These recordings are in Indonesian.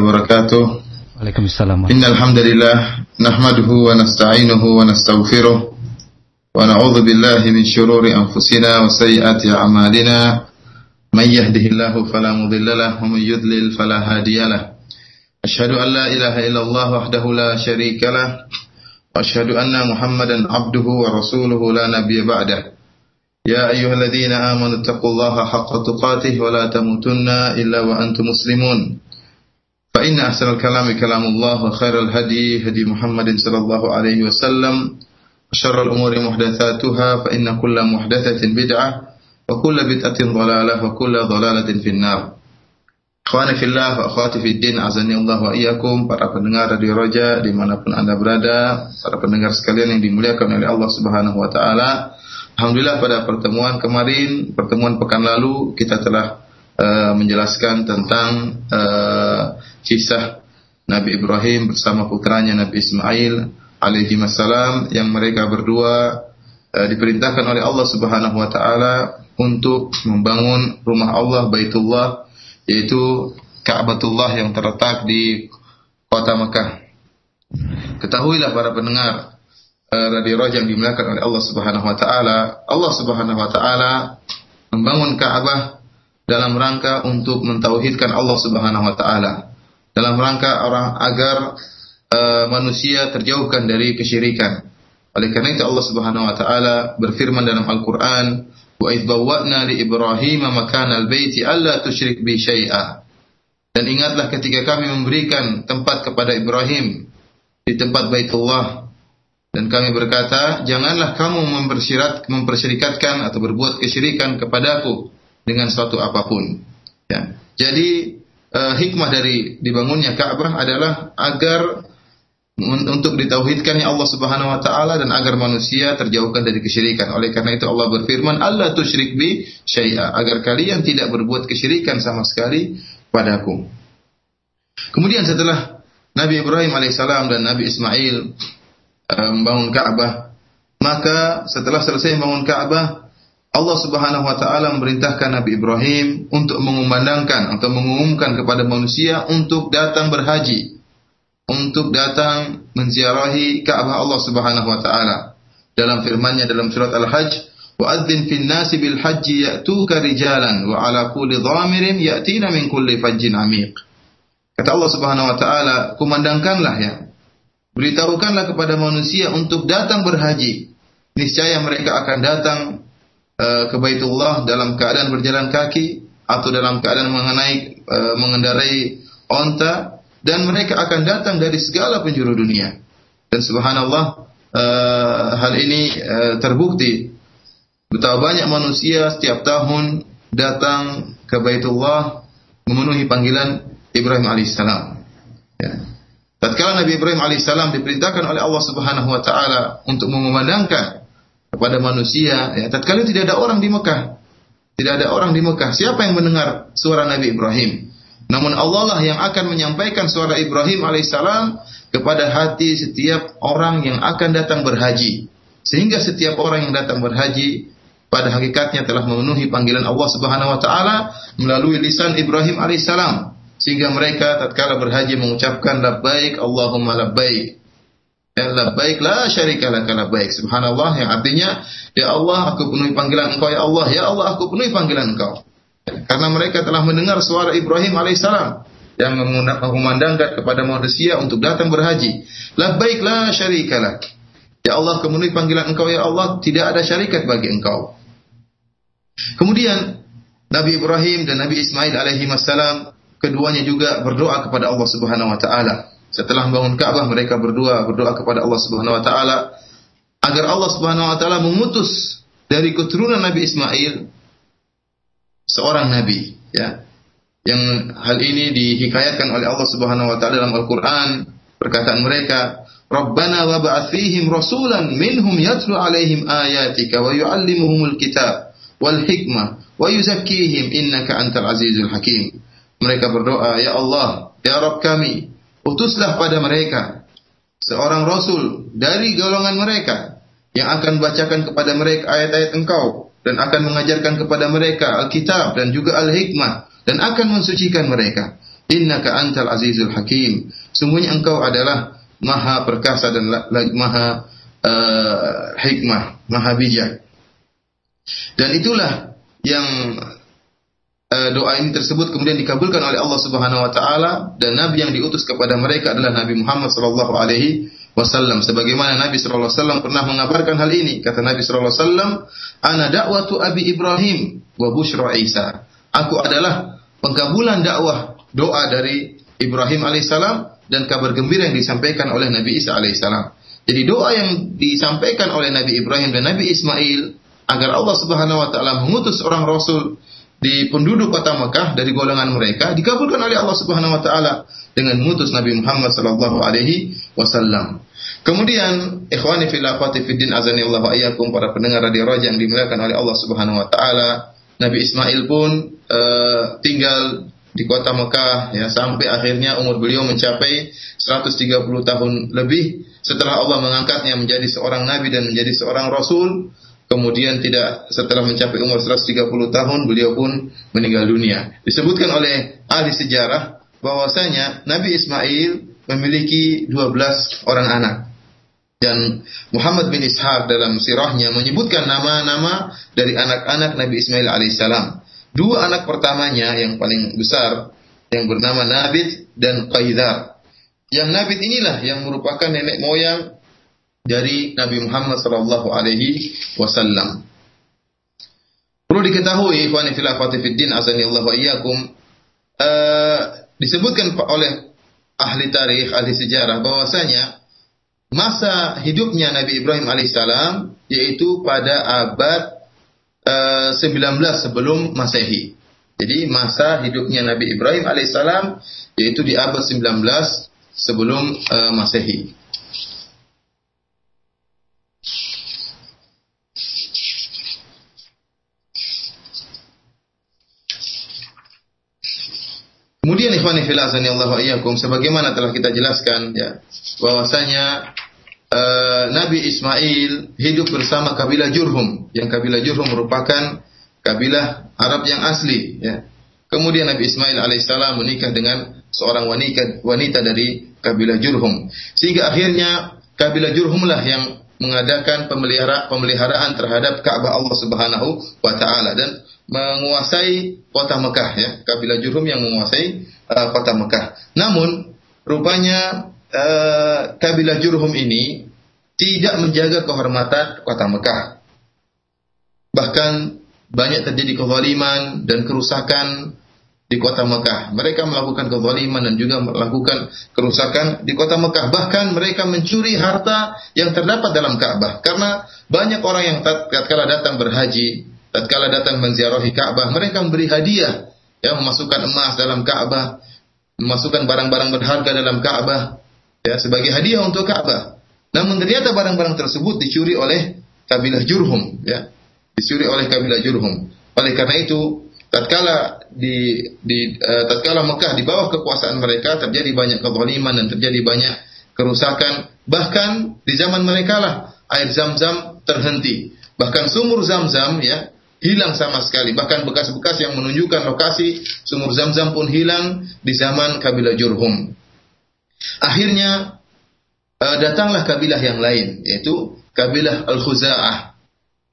wabarakatuh. Waalaikumsalam. Innal hamdalillah nahmaduhu wa nasta'inuhu wa nastaghfiruh wa na'udzu min shururi anfusina wa sayyiati a'malina may yahdihillahu fala mudilla lahu wa may yudlil ilaha illallah wahdahu anna Muhammadan 'abduhu wa rasuluhu la nabiyya ba'dah. يا أيها الذين آمنوا اتقوا الله حق تقاته ولا تموتن إلا وأنتم مسلمون فإن أحسن الكلام كلام الله وخير الهدي هدي محمد صلى الله عليه وسلم وشر الأمور محدثاتها فإن كل محدثة بدعة وكل بدعة ضلالة وكل ضلالة في النار Ikhwani fillah wa akhwati fid din azani Allah wa iyyakum para pendengar Radio Roja dimanapun anda berada para pendengar sekalian yang dimuliakan oleh Allah Subhanahu wa taala Alhamdulillah pada pertemuan kemarin pertemuan pekan lalu kita telah uh, menjelaskan tentang uh, kisah Nabi Ibrahim bersama putranya Nabi Ismail alaihi wassalam yang mereka berdua uh, diperintahkan oleh Allah Subhanahu wa taala untuk membangun rumah Allah Baitullah yaitu Ka'batullah yang terletak di kota Mekah. Ketahuilah para pendengar Radio Roja yang dimuliakan oleh Allah Subhanahu wa taala, Allah Subhanahu wa taala membangun Ka'bah dalam rangka untuk mentauhidkan Allah Subhanahu wa taala. Dalam rangka orang agar uh, manusia terjauhkan dari kesyirikan. Oleh karena itu Allah Subhanahu wa taala berfirman dalam Al-Qur'an, wa idh bawwa'na li Ibrahim makana al-baiti alla tusyrik bi syai'a. Dan ingatlah ketika kami memberikan tempat kepada Ibrahim di tempat Baitullah dan kami berkata, janganlah kamu mempersyirat, mempersyirikatkan atau berbuat kesyirikan kepadaku dengan suatu apa pun. Ya. Jadi uh, hikmah dari dibangunnya Ka'bah adalah agar untuk ditauhidkannya Allah Subhanahu wa taala dan agar manusia terjauhkan dari kesyirikan. Oleh karena itu Allah berfirman, "Allah tusyrik bi syai'a," agar kalian tidak berbuat kesyirikan sama sekali padaku. Kemudian setelah Nabi Ibrahim alaihissalam dan Nabi Ismail membangun Ka'bah, maka setelah selesai membangun Ka'bah, Allah Subhanahu wa taala memerintahkan Nabi Ibrahim untuk mengumandangkan atau mengumumkan kepada manusia untuk datang berhaji untuk datang menziarahi Ka'bah Allah Subhanahu wa taala. Dalam firman-Nya dalam surat Al-Hajj, "Wa adzin fin nasi bil hajji ya'tuka rijalan wa 'ala kulli dhamirin ya'tina min kulli fajjin 'amiq." Kata Allah Subhanahu wa taala, kumandangkanlah ya. Beritahukanlah kepada manusia untuk datang berhaji. Niscaya mereka akan datang ke Baitullah dalam keadaan berjalan kaki atau dalam keadaan mengenai uh, mengendarai onta dan mereka akan datang dari segala penjuru dunia. Dan subhanallah uh, hal ini terbukti betapa banyak manusia setiap tahun datang ke Baitullah memenuhi panggilan Ibrahim alaihissalam. Ya. Tatkala Nabi Ibrahim alaihissalam diperintahkan oleh Allah Subhanahu wa taala untuk mengumandangkan kepada manusia, ya, tatkala tidak ada orang di Mekah. Tidak ada orang di Mekah. Siapa yang mendengar suara Nabi Ibrahim? Namun Allah lah yang akan menyampaikan suara Ibrahim alaihissalam kepada hati setiap orang yang akan datang berhaji. Sehingga setiap orang yang datang berhaji pada hakikatnya telah memenuhi panggilan Allah Subhanahu wa taala melalui lisan Ibrahim alaihissalam. Sehingga mereka tatkala berhaji mengucapkan labbaik Allahumma labbaik. Ya labbaik la syarika laka labbaik. Subhanallah yang artinya ya Allah aku penuhi panggilan Engkau ya Allah, ya Allah aku penuhi panggilan Engkau. Karena mereka telah mendengar suara Ibrahim alaihissalam yang mengumandangkan kepada manusia untuk datang berhaji. Labbaik la syarikalah. Ya Allah kemenuhi panggilan engkau ya Allah tidak ada syarikat bagi engkau. Kemudian Nabi Ibrahim dan Nabi Ismail alaihi wassalam keduanya juga berdoa kepada Allah Subhanahu wa taala. Setelah membangun Ka'bah mereka berdua berdoa kepada Allah Subhanahu wa taala agar Allah Subhanahu wa taala memutus dari keturunan Nabi Ismail seorang nabi ya yang hal ini dihikayatkan oleh Allah Subhanahu wa taala dalam Al-Qur'an perkataan mereka Rabbana wa ba'athihim rasulan minhum yatlu alaihim ayatika wa yu'allimuhumul kitab wal hikmah wa yuzakkihim innaka antal azizul hakim. Mereka berdoa ya Allah ya Rabb kami utuslah pada mereka seorang rasul dari golongan mereka yang akan bacakan kepada mereka ayat-ayat engkau dan akan mengajarkan kepada mereka Alkitab dan juga Al-Hikmah dan akan mensucikan mereka. innaka antal azizul hakim. Sungguhnya engkau adalah maha perkasa dan maha uh, hikmah, maha bijak. Dan itulah yang doa ini tersebut kemudian dikabulkan oleh Allah Subhanahu wa taala dan nabi yang diutus kepada mereka adalah Nabi Muhammad sallallahu alaihi wasallam. Sebagaimana Nabi sallallahu alaihi wasallam pernah mengabarkan hal ini. Kata Nabi sallallahu alaihi wasallam ana da'watu abi Ibrahim wa busyra Isa. Aku adalah pengkabulan dakwah doa dari Ibrahim alaihissalam dan kabar gembira yang disampaikan oleh Nabi Isa alaihissalam. Jadi doa yang disampaikan oleh Nabi Ibrahim dan Nabi Ismail agar Allah Subhanahu wa taala mengutus orang rasul di penduduk kota Mekah dari golongan mereka dikabulkan oleh Allah Subhanahu wa taala dengan mengutus Nabi Muhammad sallallahu alaihi wasallam. Kemudian ikhwani fil akhwati fid din iyyakum para pendengar radio Raja yang dimuliakan oleh Allah Subhanahu wa taala, Nabi Ismail pun uh, tinggal di kota Mekah ya sampai akhirnya umur beliau mencapai 130 tahun lebih setelah Allah mengangkatnya menjadi seorang nabi dan menjadi seorang rasul kemudian tidak setelah mencapai umur 130 tahun beliau pun meninggal dunia. Disebutkan oleh ahli sejarah bahwasanya Nabi Ismail memiliki 12 orang anak. Dan Muhammad bin Ishaq dalam sirahnya menyebutkan nama-nama dari anak-anak Nabi Ismail alaihissalam. Dua anak pertamanya yang paling besar yang bernama Nabit dan Qaidar. Yang Nabit inilah yang merupakan nenek moyang dari Nabi Muhammad sallallahu alaihi wasallam. Perlu diketahui ikhwani fillah fatifiddin azani Allah wa iyyakum uh, disebutkan oleh ahli tarikh, ahli sejarah bahwasanya masa hidupnya Nabi Ibrahim alaihissalam yaitu pada abad uh, 19 sebelum Masehi. Jadi masa hidupnya Nabi Ibrahim alaihissalam yaitu di abad 19 sebelum uh, Masehi. Kemudian ikhwani fillah Allah wa iyyakum sebagaimana telah kita jelaskan ya bahwasanya uh, Nabi Ismail hidup bersama kabilah Jurhum. Yang kabilah Jurhum merupakan kabilah Arab yang asli ya. Kemudian Nabi Ismail alaihissalam menikah dengan seorang wanita wanita dari kabilah Jurhum. Sehingga akhirnya kabilah Jurhumlah yang mengadakan pemelihara, pemeliharaan terhadap Ka'bah Allah Subhanahu wa taala. Dan menguasai kota Mekah ya, kabilah Jurhum yang menguasai uh, kota Mekah. Namun rupanya uh, kabilah Jurhum ini tidak menjaga kehormatan kota Mekah. Bahkan banyak terjadi kezaliman dan kerusakan di kota Mekah. Mereka melakukan kezaliman dan juga melakukan kerusakan di kota Mekah. Bahkan mereka mencuri harta yang terdapat dalam Ka'bah. Karena banyak orang yang tatkala datang berhaji, tatkala datang menziarahi Ka'bah, mereka memberi hadiah, ya memasukkan emas dalam Ka'bah, memasukkan barang-barang berharga dalam Ka'bah, ya sebagai hadiah untuk Ka'bah. Namun ternyata barang-barang tersebut dicuri oleh kabilah Jurhum, ya. Dicuri oleh kabilah Jurhum. Oleh karena itu, tatkala di di uh, tatkala Mekah di bawah kekuasaan mereka terjadi banyak kezaliman dan terjadi banyak kerusakan bahkan di zaman mereka lah air zam-zam terhenti bahkan sumur zam-zam ya hilang sama sekali bahkan bekas-bekas yang menunjukkan lokasi sumur zam-zam pun hilang di zaman kabilah Jurhum akhirnya uh, datanglah kabilah yang lain yaitu kabilah Al-Khuza'ah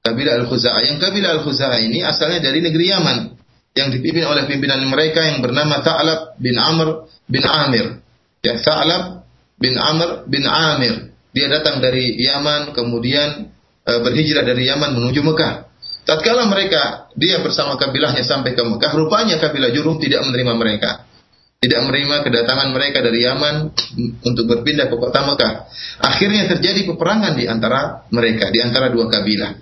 kabilah Al-Khuza'ah yang kabilah Al-Khuza'ah ini asalnya dari negeri Yaman yang dipimpin oleh pimpinan mereka yang bernama Ta'lab bin Amr bin Amir. Ya, Ta'lab bin Amr bin Amir. Dia datang dari Yaman, kemudian e, berhijrah dari Yaman menuju Mekah. Tatkala mereka dia bersama kabilahnya sampai ke Mekah, rupanya kabilah Jurum tidak menerima mereka. Tidak menerima kedatangan mereka dari Yaman untuk berpindah ke kota Mekah. Akhirnya terjadi peperangan di antara mereka, di antara dua kabilah.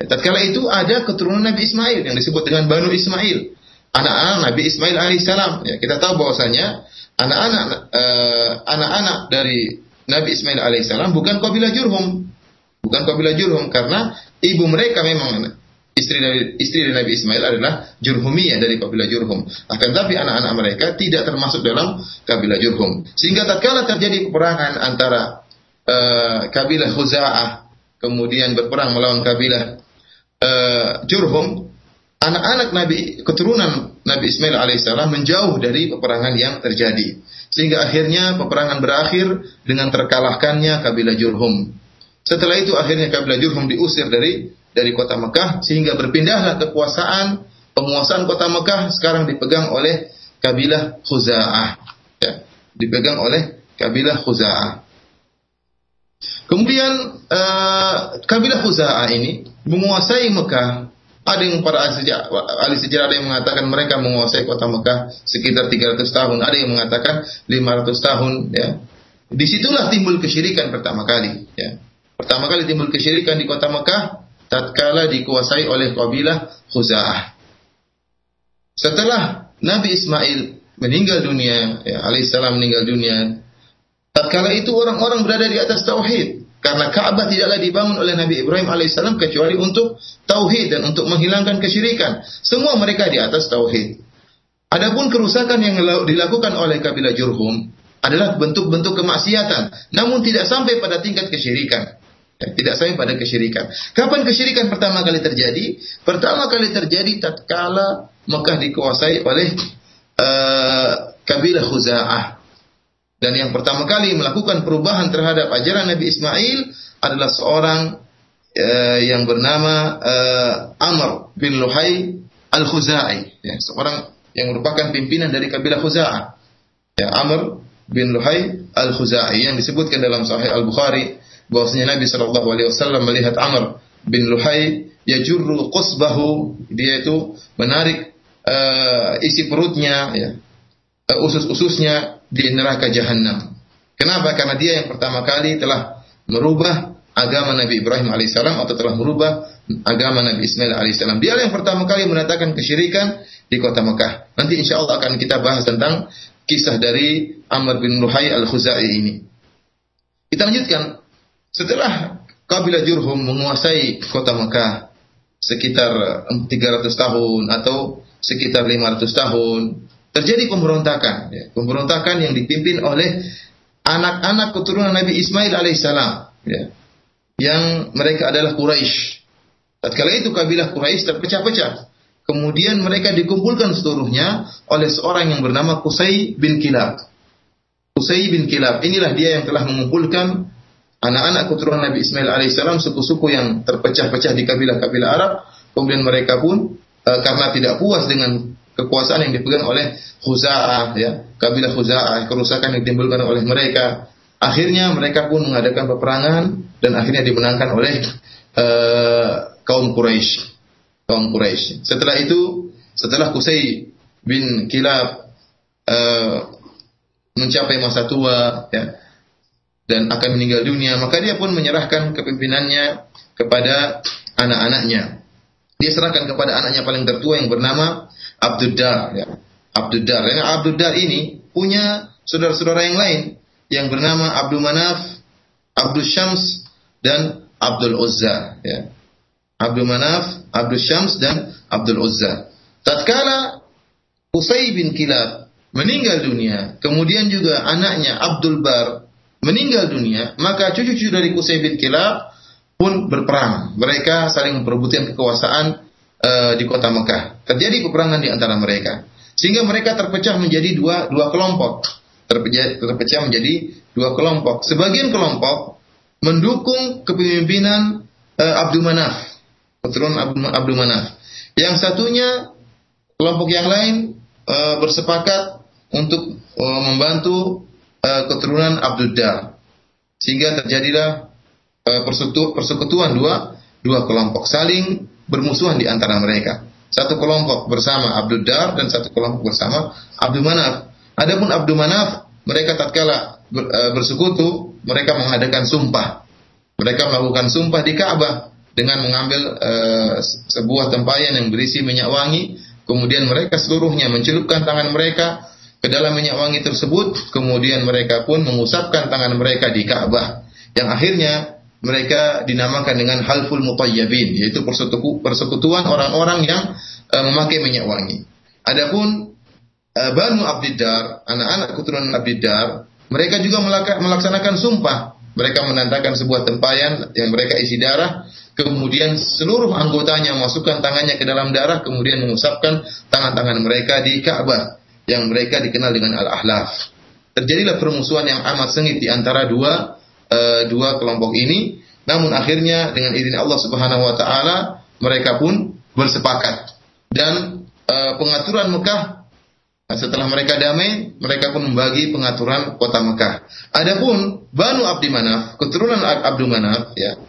Tatkala itu ada keturunan Nabi Ismail yang disebut dengan Banu Ismail. Anak-anak Nabi Ismail alaihissalam. Ya, kita tahu bahwasanya anak-anak uh, anak-anak dari Nabi Ismail alaihissalam bukan kabilah Jurhum. Bukan kabilah Jurhum karena ibu mereka memang istri dari istri dari Nabi Ismail adalah Jurhumiyah dari kabilah Jurhum. Akan tapi anak-anak mereka tidak termasuk dalam kabilah Jurhum. Sehingga tatkala terjadi peperangan antara uh, kabilah Khuza'ah kemudian berperang melawan kabilah uh, Jurhum, anak-anak Nabi keturunan Nabi Ismail alaihissalam menjauh dari peperangan yang terjadi. Sehingga akhirnya peperangan berakhir dengan terkalahkannya kabilah Jurhum. Setelah itu akhirnya kabilah Jurhum diusir dari dari kota Mekah sehingga berpindahlah kekuasaan penguasaan kota Mekah sekarang dipegang oleh kabilah Khuza'ah. Ya, dipegang oleh kabilah Khuza'ah. Kemudian uh, kabilah Khuza'ah ini menguasai Mekah ada yang para ahli sejarah, ahli sejarah ada yang mengatakan mereka menguasai kota Mekah sekitar 300 tahun, ada yang mengatakan 500 tahun ya. Di situlah timbul kesyirikan pertama kali ya. Pertama kali timbul kesyirikan di kota Mekah tatkala dikuasai oleh kabilah Khuza'ah. Setelah Nabi Ismail meninggal dunia, ya, alaihissalam meninggal dunia, tatkala itu orang-orang berada di atas tauhid. Karena Ka'bah tidaklah dibangun oleh Nabi Ibrahim alaihissalam kecuali untuk tauhid dan untuk menghilangkan kesyirikan. Semua mereka di atas tauhid. Adapun kerusakan yang dilakukan oleh kabilah Jurhum adalah bentuk-bentuk kemaksiatan, namun tidak sampai pada tingkat kesyirikan. Ya, tidak sampai pada kesyirikan. Kapan kesyirikan pertama kali terjadi? Pertama kali terjadi tatkala Mekah dikuasai oleh uh, kabilah Khuza'ah. Dan yang pertama kali melakukan perubahan terhadap ajaran Nabi Ismail adalah seorang uh, yang bernama uh, Amr bin Luhai Al-Khuzai, ya, seorang yang merupakan pimpinan dari kabilah Khuza'ah. Ya, Amr bin Luhai Al-Khuzai yang disebutkan dalam Sahih Al-Bukhari bahwasanya Nabi Shallallahu alaihi wasallam melihat Amr bin Luhai yajurru qusbahu dia itu menarik uh, isi perutnya ya uh, usus-ususnya di neraka jahanam. Kenapa? Karena dia yang pertama kali telah merubah agama Nabi Ibrahim alaihissalam atau telah merubah agama Nabi Ismail alaihissalam. Dia yang pertama kali menatakan kesyirikan di kota Mekah. Nanti insya Allah akan kita bahas tentang kisah dari Amr bin Luhai al-Khuzai ini. Kita lanjutkan. Setelah kabilah Jurhum menguasai kota Mekah sekitar 300 tahun atau sekitar 500 tahun, terjadi pemberontakan. Ya. Pemberontakan yang dipimpin oleh anak-anak keturunan Nabi Ismail alaihissalam. Ya. Yang mereka adalah Quraisy. Tatkala itu kabilah Quraisy terpecah-pecah. Kemudian mereka dikumpulkan seluruhnya oleh seorang yang bernama Qusay bin Kilab. Qusay bin Kilab inilah dia yang telah mengumpulkan anak-anak keturunan Nabi Ismail alaihissalam suku-suku yang terpecah-pecah di kabilah-kabilah Arab. Kemudian mereka pun e, karena tidak puas dengan kekuasaan yang dipegang oleh Khuza'ah ya, kabilah Khuza'ah, kerusakan yang ditimbulkan oleh mereka. Akhirnya mereka pun mengadakan peperangan dan akhirnya dimenangkan oleh uh, kaum Quraisy. Kaum Quraisy. Setelah itu, setelah Qusay bin Kilab uh, mencapai masa tua ya, dan akan meninggal dunia, maka dia pun menyerahkan kepimpinannya kepada anak-anaknya. Dia serahkan kepada anaknya paling tertua yang bernama Abdul Dar. Ya. Abdul Dar. Ini punya saudara-saudara yang lain yang bernama Abdul Manaf, Abdul Syams, dan Abdul Uzza. Ya. Abdul Manaf, Abdul Syams, dan Abdul Uzza. Tatkala Qusay bin Kilab meninggal dunia, kemudian juga anaknya Abdul Bar meninggal dunia, maka cucu-cucu dari Qusay bin Kilab pun berperang. Mereka saling memperebutkan kekuasaan uh, di kota Mekah. Terjadi peperangan di antara mereka. Sehingga mereka terpecah menjadi dua dua kelompok. Terpecah, terpecah menjadi dua kelompok. Sebagian kelompok mendukung kepemimpinan uh, Abdul Manaf, keturunan Abdul, Abdul Manaf. Yang satunya kelompok yang lain uh, bersepakat untuk membantu uh, keturunan Abdul Dar. Sehingga terjadilah uh, persekutuan dua dua kelompok saling bermusuhan di antara mereka. Satu kelompok bersama Abdul Dar dan satu kelompok bersama Abdul Manaf. Adapun Abdul Manaf, mereka tatkala e, bersekutu, mereka mengadakan sumpah. Mereka melakukan sumpah di Ka'bah dengan mengambil uh, sebuah tempayan yang berisi minyak wangi, kemudian mereka seluruhnya mencelupkan tangan mereka ke dalam minyak wangi tersebut, kemudian mereka pun mengusapkan tangan mereka di Ka'bah. Yang akhirnya mereka dinamakan dengan halful mutayyabin yaitu persekutuan orang-orang yang uh, memakai minyak wangi. Adapun uh, Banu Abdiddar, anak-anak keturunan Abdiddar, mereka juga melaksanakan sumpah. Mereka menandakan sebuah tempayan yang mereka isi darah, kemudian seluruh anggotanya masukkan tangannya ke dalam darah, kemudian mengusapkan tangan-tangan mereka di Ka'bah yang mereka dikenal dengan Al-Ahlaf. Terjadilah permusuhan yang amat sengit di antara dua uh, dua kelompok ini, namun akhirnya dengan izin Allah Subhanahu wa taala mereka pun bersepakat dan uh, pengaturan Mekah Nah, setelah mereka damai, mereka pun membagi pengaturan kota Mekah. Adapun Banu Abdi Manaf, keturunan Abdul Manaf, ya,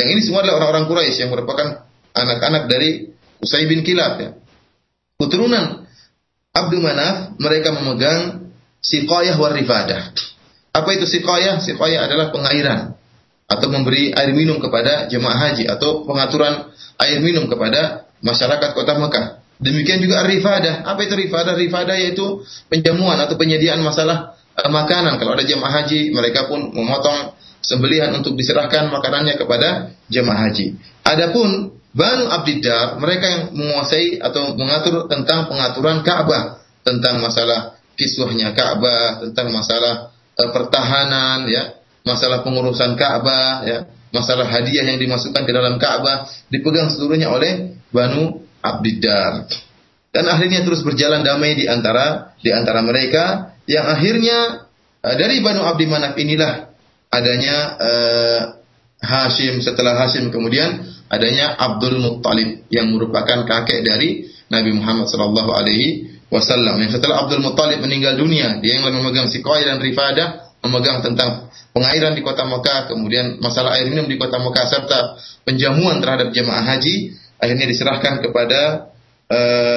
yang ini semua adalah orang-orang Quraisy yang merupakan anak-anak dari Usai bin Kilab, ya. Keturunan Abdul Manaf, mereka memegang siqayah warifadah. Apa itu siqayah? Siqayah adalah pengairan atau memberi air minum kepada jemaah haji atau pengaturan air minum kepada masyarakat kota Mekah. Demikian juga rifadah. Apa itu rifadah? Rifadah yaitu penjamuan atau penyediaan masalah uh, makanan. Kalau ada jemaah haji, mereka pun memotong sembelihan untuk diserahkan makanannya kepada jemaah haji. Adapun Banu Abdiddar, mereka yang menguasai atau mengatur tentang pengaturan Ka'bah, tentang masalah kiswahnya Ka'bah, tentang masalah uh, pertahanan, ya, masalah pengurusan Ka'bah, ya, masalah hadiah yang dimasukkan ke dalam Ka'bah dipegang seluruhnya oleh Banu Abdiddar. Dan akhirnya terus berjalan damai di antara di antara mereka yang akhirnya uh, dari Banu Abdi Manaf inilah adanya uh, Hashim setelah Hashim kemudian adanya Abdul Muttalib yang merupakan kakek dari Nabi Muhammad sallallahu alaihi wasallam. Setelah Abdul Muttalib meninggal dunia, dia yang memegang Siqai dan Rifadah, memegang tentang pengairan di kota Mekah, kemudian masalah air minum di kota Mekah serta penjamuan terhadap jemaah haji akhirnya diserahkan kepada uh,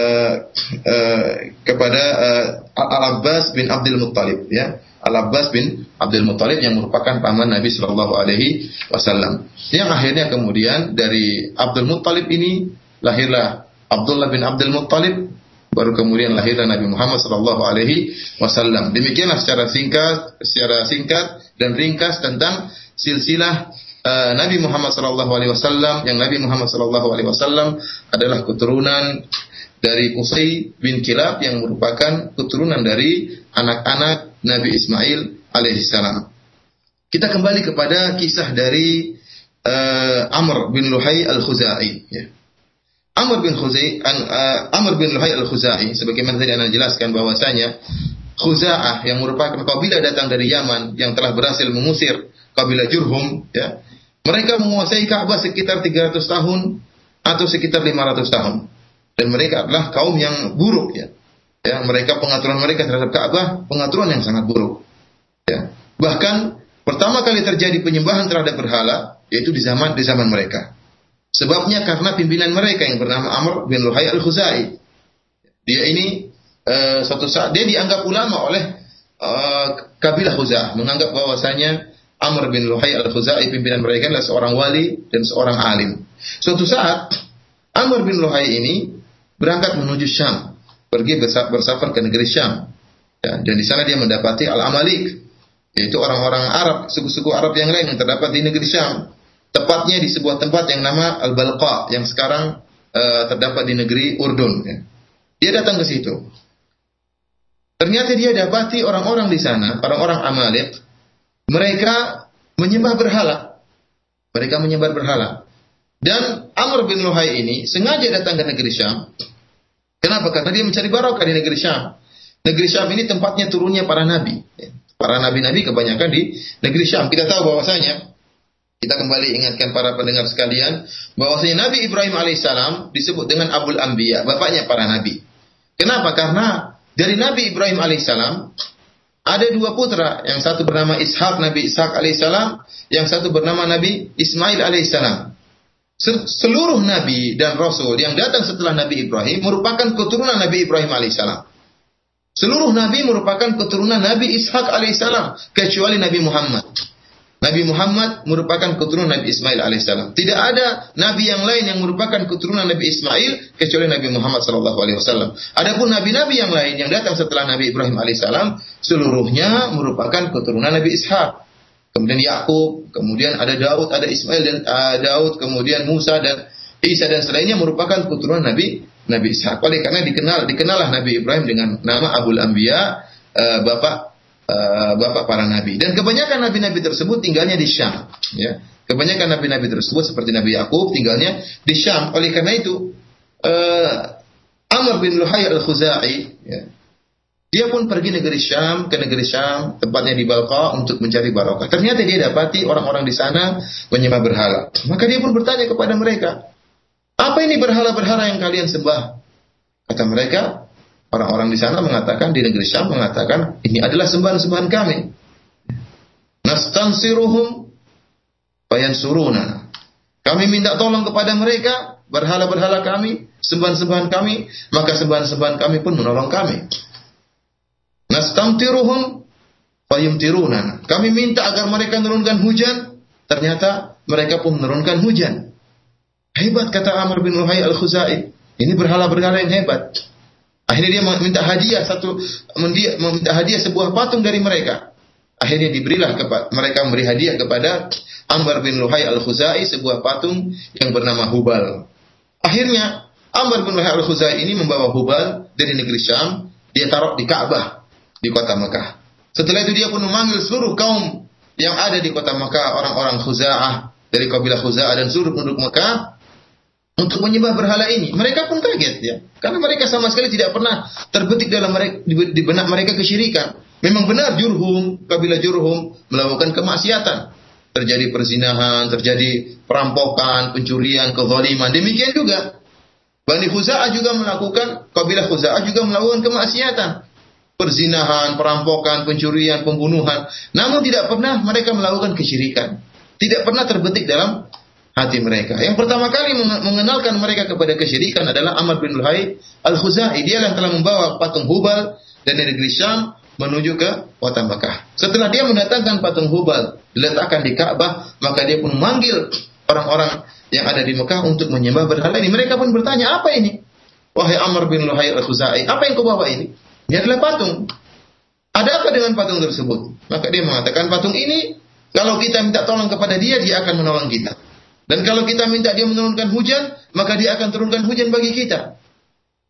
uh, kepada uh, Al Abbas bin Abdul Muttalib ya. Al Abbas bin Abdul Muttalib yang merupakan paman Nabi Shallallahu Alaihi Wasallam. Yang akhirnya kemudian dari Abdul Muttalib ini lahirlah Abdullah bin Abdul Muttalib baru kemudian lahirlah Nabi Muhammad Shallallahu Alaihi Wasallam. Demikianlah secara singkat secara singkat dan ringkas tentang silsilah uh, Nabi Muhammad sallallahu alaihi wasallam. Yang Nabi Muhammad sallallahu alaihi wasallam adalah keturunan dari Qusay bin Kilab yang merupakan keturunan dari anak-anak Nabi Ismail alaihissalam. Kita kembali kepada kisah dari uh, Amr bin Luhai al-Khuzai. Ya. Amr bin Khuzai, uh, Amr bin Luhai al-Khuzai, sebagaimana tadi anda jelaskan bahwasanya Khuza'ah yang merupakan kabilah datang dari Yaman yang telah berhasil mengusir kabilah Jurhum, ya, mereka menguasai Ka'bah sekitar 300 tahun atau sekitar 500 tahun. Dan mereka adalah kaum yang buruk ya. Ya, mereka pengaturan mereka terhadap Ka'bah pengaturan yang sangat buruk. Ya. Bahkan pertama kali terjadi penyembahan terhadap berhala yaitu di zaman di zaman mereka. Sebabnya karena pimpinan mereka yang bernama Amr bin Luhai al-Khuzai. Dia ini uh, suatu saat dia dianggap ulama oleh uh, kabilah Khuzah, menganggap bahwasanya Amr bin Luhai al-Khuzai pimpinan mereka adalah seorang wali dan seorang alim. Suatu saat Amr bin Luhai ini berangkat menuju Syam, pergi bersafar ke negeri Syam. Ya, dan di sana dia mendapati Al-Amalik, yaitu orang-orang Arab, suku-suku Arab yang lain yang terdapat di negeri Syam. Tepatnya di sebuah tempat yang nama Al-Balqa yang sekarang uh, terdapat di negeri Urdun. Ya. Dia datang ke situ. Ternyata dia dapati orang-orang di sana, orang-orang Amalik, mereka menyembah berhala. Mereka menyembah berhala. Dan Amr bin Luhai ini sengaja datang ke negeri Syam. Kenapa? Karena dia mencari barokah di negeri Syam. Negeri Syam ini tempatnya turunnya para nabi. Para nabi-nabi kebanyakan di negeri Syam. Kita tahu bahwasanya kita kembali ingatkan para pendengar sekalian bahwasanya Nabi Ibrahim alaihissalam disebut dengan Abul Anbiya, bapaknya para nabi. Kenapa? Karena dari Nabi Ibrahim alaihissalam ada dua putra, yang satu bernama Ishak Nabi Ishak alaihissalam, yang satu bernama Nabi Ismail alaihissalam. Seluruh nabi dan rasul yang datang setelah Nabi Ibrahim merupakan keturunan Nabi Ibrahim alaihissalam. Seluruh nabi merupakan keturunan Nabi Ishak alaihissalam kecuali Nabi Muhammad. Nabi Muhammad merupakan keturunan Nabi Ismail alaihissalam. Tidak ada nabi yang lain yang merupakan keturunan Nabi Ismail kecuali Nabi Muhammad sallallahu alaihi wasallam. Adapun nabi-nabi yang lain yang datang setelah Nabi Ibrahim alaihissalam seluruhnya merupakan keturunan Nabi Ishak. Kemudian Yakub, kemudian ada Daud, ada Ismail dan uh, Daud, kemudian Musa dan Isa dan selainnya merupakan keturunan Nabi Nabi Ishak. Oleh karena dikenal dikenallah Nabi Ibrahim dengan nama Abul Anbiya, uh, bapak uh, bapak para nabi. Dan kebanyakan nabi-nabi tersebut tinggalnya di Syam. Ya. Kebanyakan nabi-nabi tersebut seperti Nabi Yakub tinggalnya di Syam. Oleh karena itu, uh, Amr bin Luhai al-Khuzai, ya, dia pun pergi negeri Syam, ke negeri Syam, tempatnya di Balqa untuk mencari barokah. Ternyata dia dapati orang-orang di sana menyembah berhala. Maka dia pun bertanya kepada mereka, apa ini berhala-berhala yang kalian sembah? Kata mereka, orang-orang di sana mengatakan, di negeri Syam mengatakan, ini adalah sembahan-sembahan kami. Nastansiruhum Bayan suruna. Kami minta tolong kepada mereka, berhala-berhala kami, sembahan-sembahan kami, maka sembahan-sembahan kami pun menolong kami. Nastamtiruhum fayumtiruna. Kami minta agar mereka menurunkan hujan, ternyata mereka pun menurunkan hujan. Hebat kata Amr bin Luhai al-Khuzai. Ini berhala-berhala yang hebat. Akhirnya dia meminta hadiah satu meminta hadiah sebuah patung dari mereka. Akhirnya diberilah kepada mereka memberi hadiah kepada Amr bin Luhai al-Khuzai sebuah patung yang bernama Hubal. Akhirnya Amr bin Luhai al-Khuzai ini membawa Hubal dari negeri Syam, dia taruh di Ka'bah di kota Mekah. Setelah itu dia pun memanggil seluruh kaum yang ada di kota Mekah, orang-orang Khuza'ah dari kabilah Khuza'ah dan seluruh penduduk Mekah untuk menyembah berhala ini. Mereka pun kaget ya, karena mereka sama sekali tidak pernah terbetik dalam mereka, di benak mereka kesyirikan. Memang benar Jurhum, kabilah Jurhum melakukan kemaksiatan terjadi perzinahan, terjadi perampokan, pencurian, kezaliman. Demikian juga Bani Khuza'ah juga melakukan, kabilah Khuza'ah juga melakukan kemaksiatan. Perzinahan, perampokan, pencurian, pembunuhan. Namun tidak pernah mereka melakukan kesyirikan. Tidak pernah terbetik dalam hati mereka. Yang pertama kali mengenalkan mereka kepada kesyirikan adalah Amr bin Luhai al-Khuzai. Dia yang telah membawa patung Hubal dan negeri Syam menuju ke kota Mekah. Setelah dia mendatangkan patung Hubal diletakkan di Ka'bah, maka dia pun memanggil orang-orang yang ada di Mekah untuk menyembah berhala ini. Mereka pun bertanya, apa ini? Wahai Amr bin Luhai al-Khuzai, apa yang kau bawa ini? Ini adalah patung. Ada apa dengan patung tersebut? Maka dia mengatakan, patung ini, kalau kita minta tolong kepada dia, dia akan menolong kita. Dan kalau kita minta dia menurunkan hujan, maka dia akan turunkan hujan bagi kita.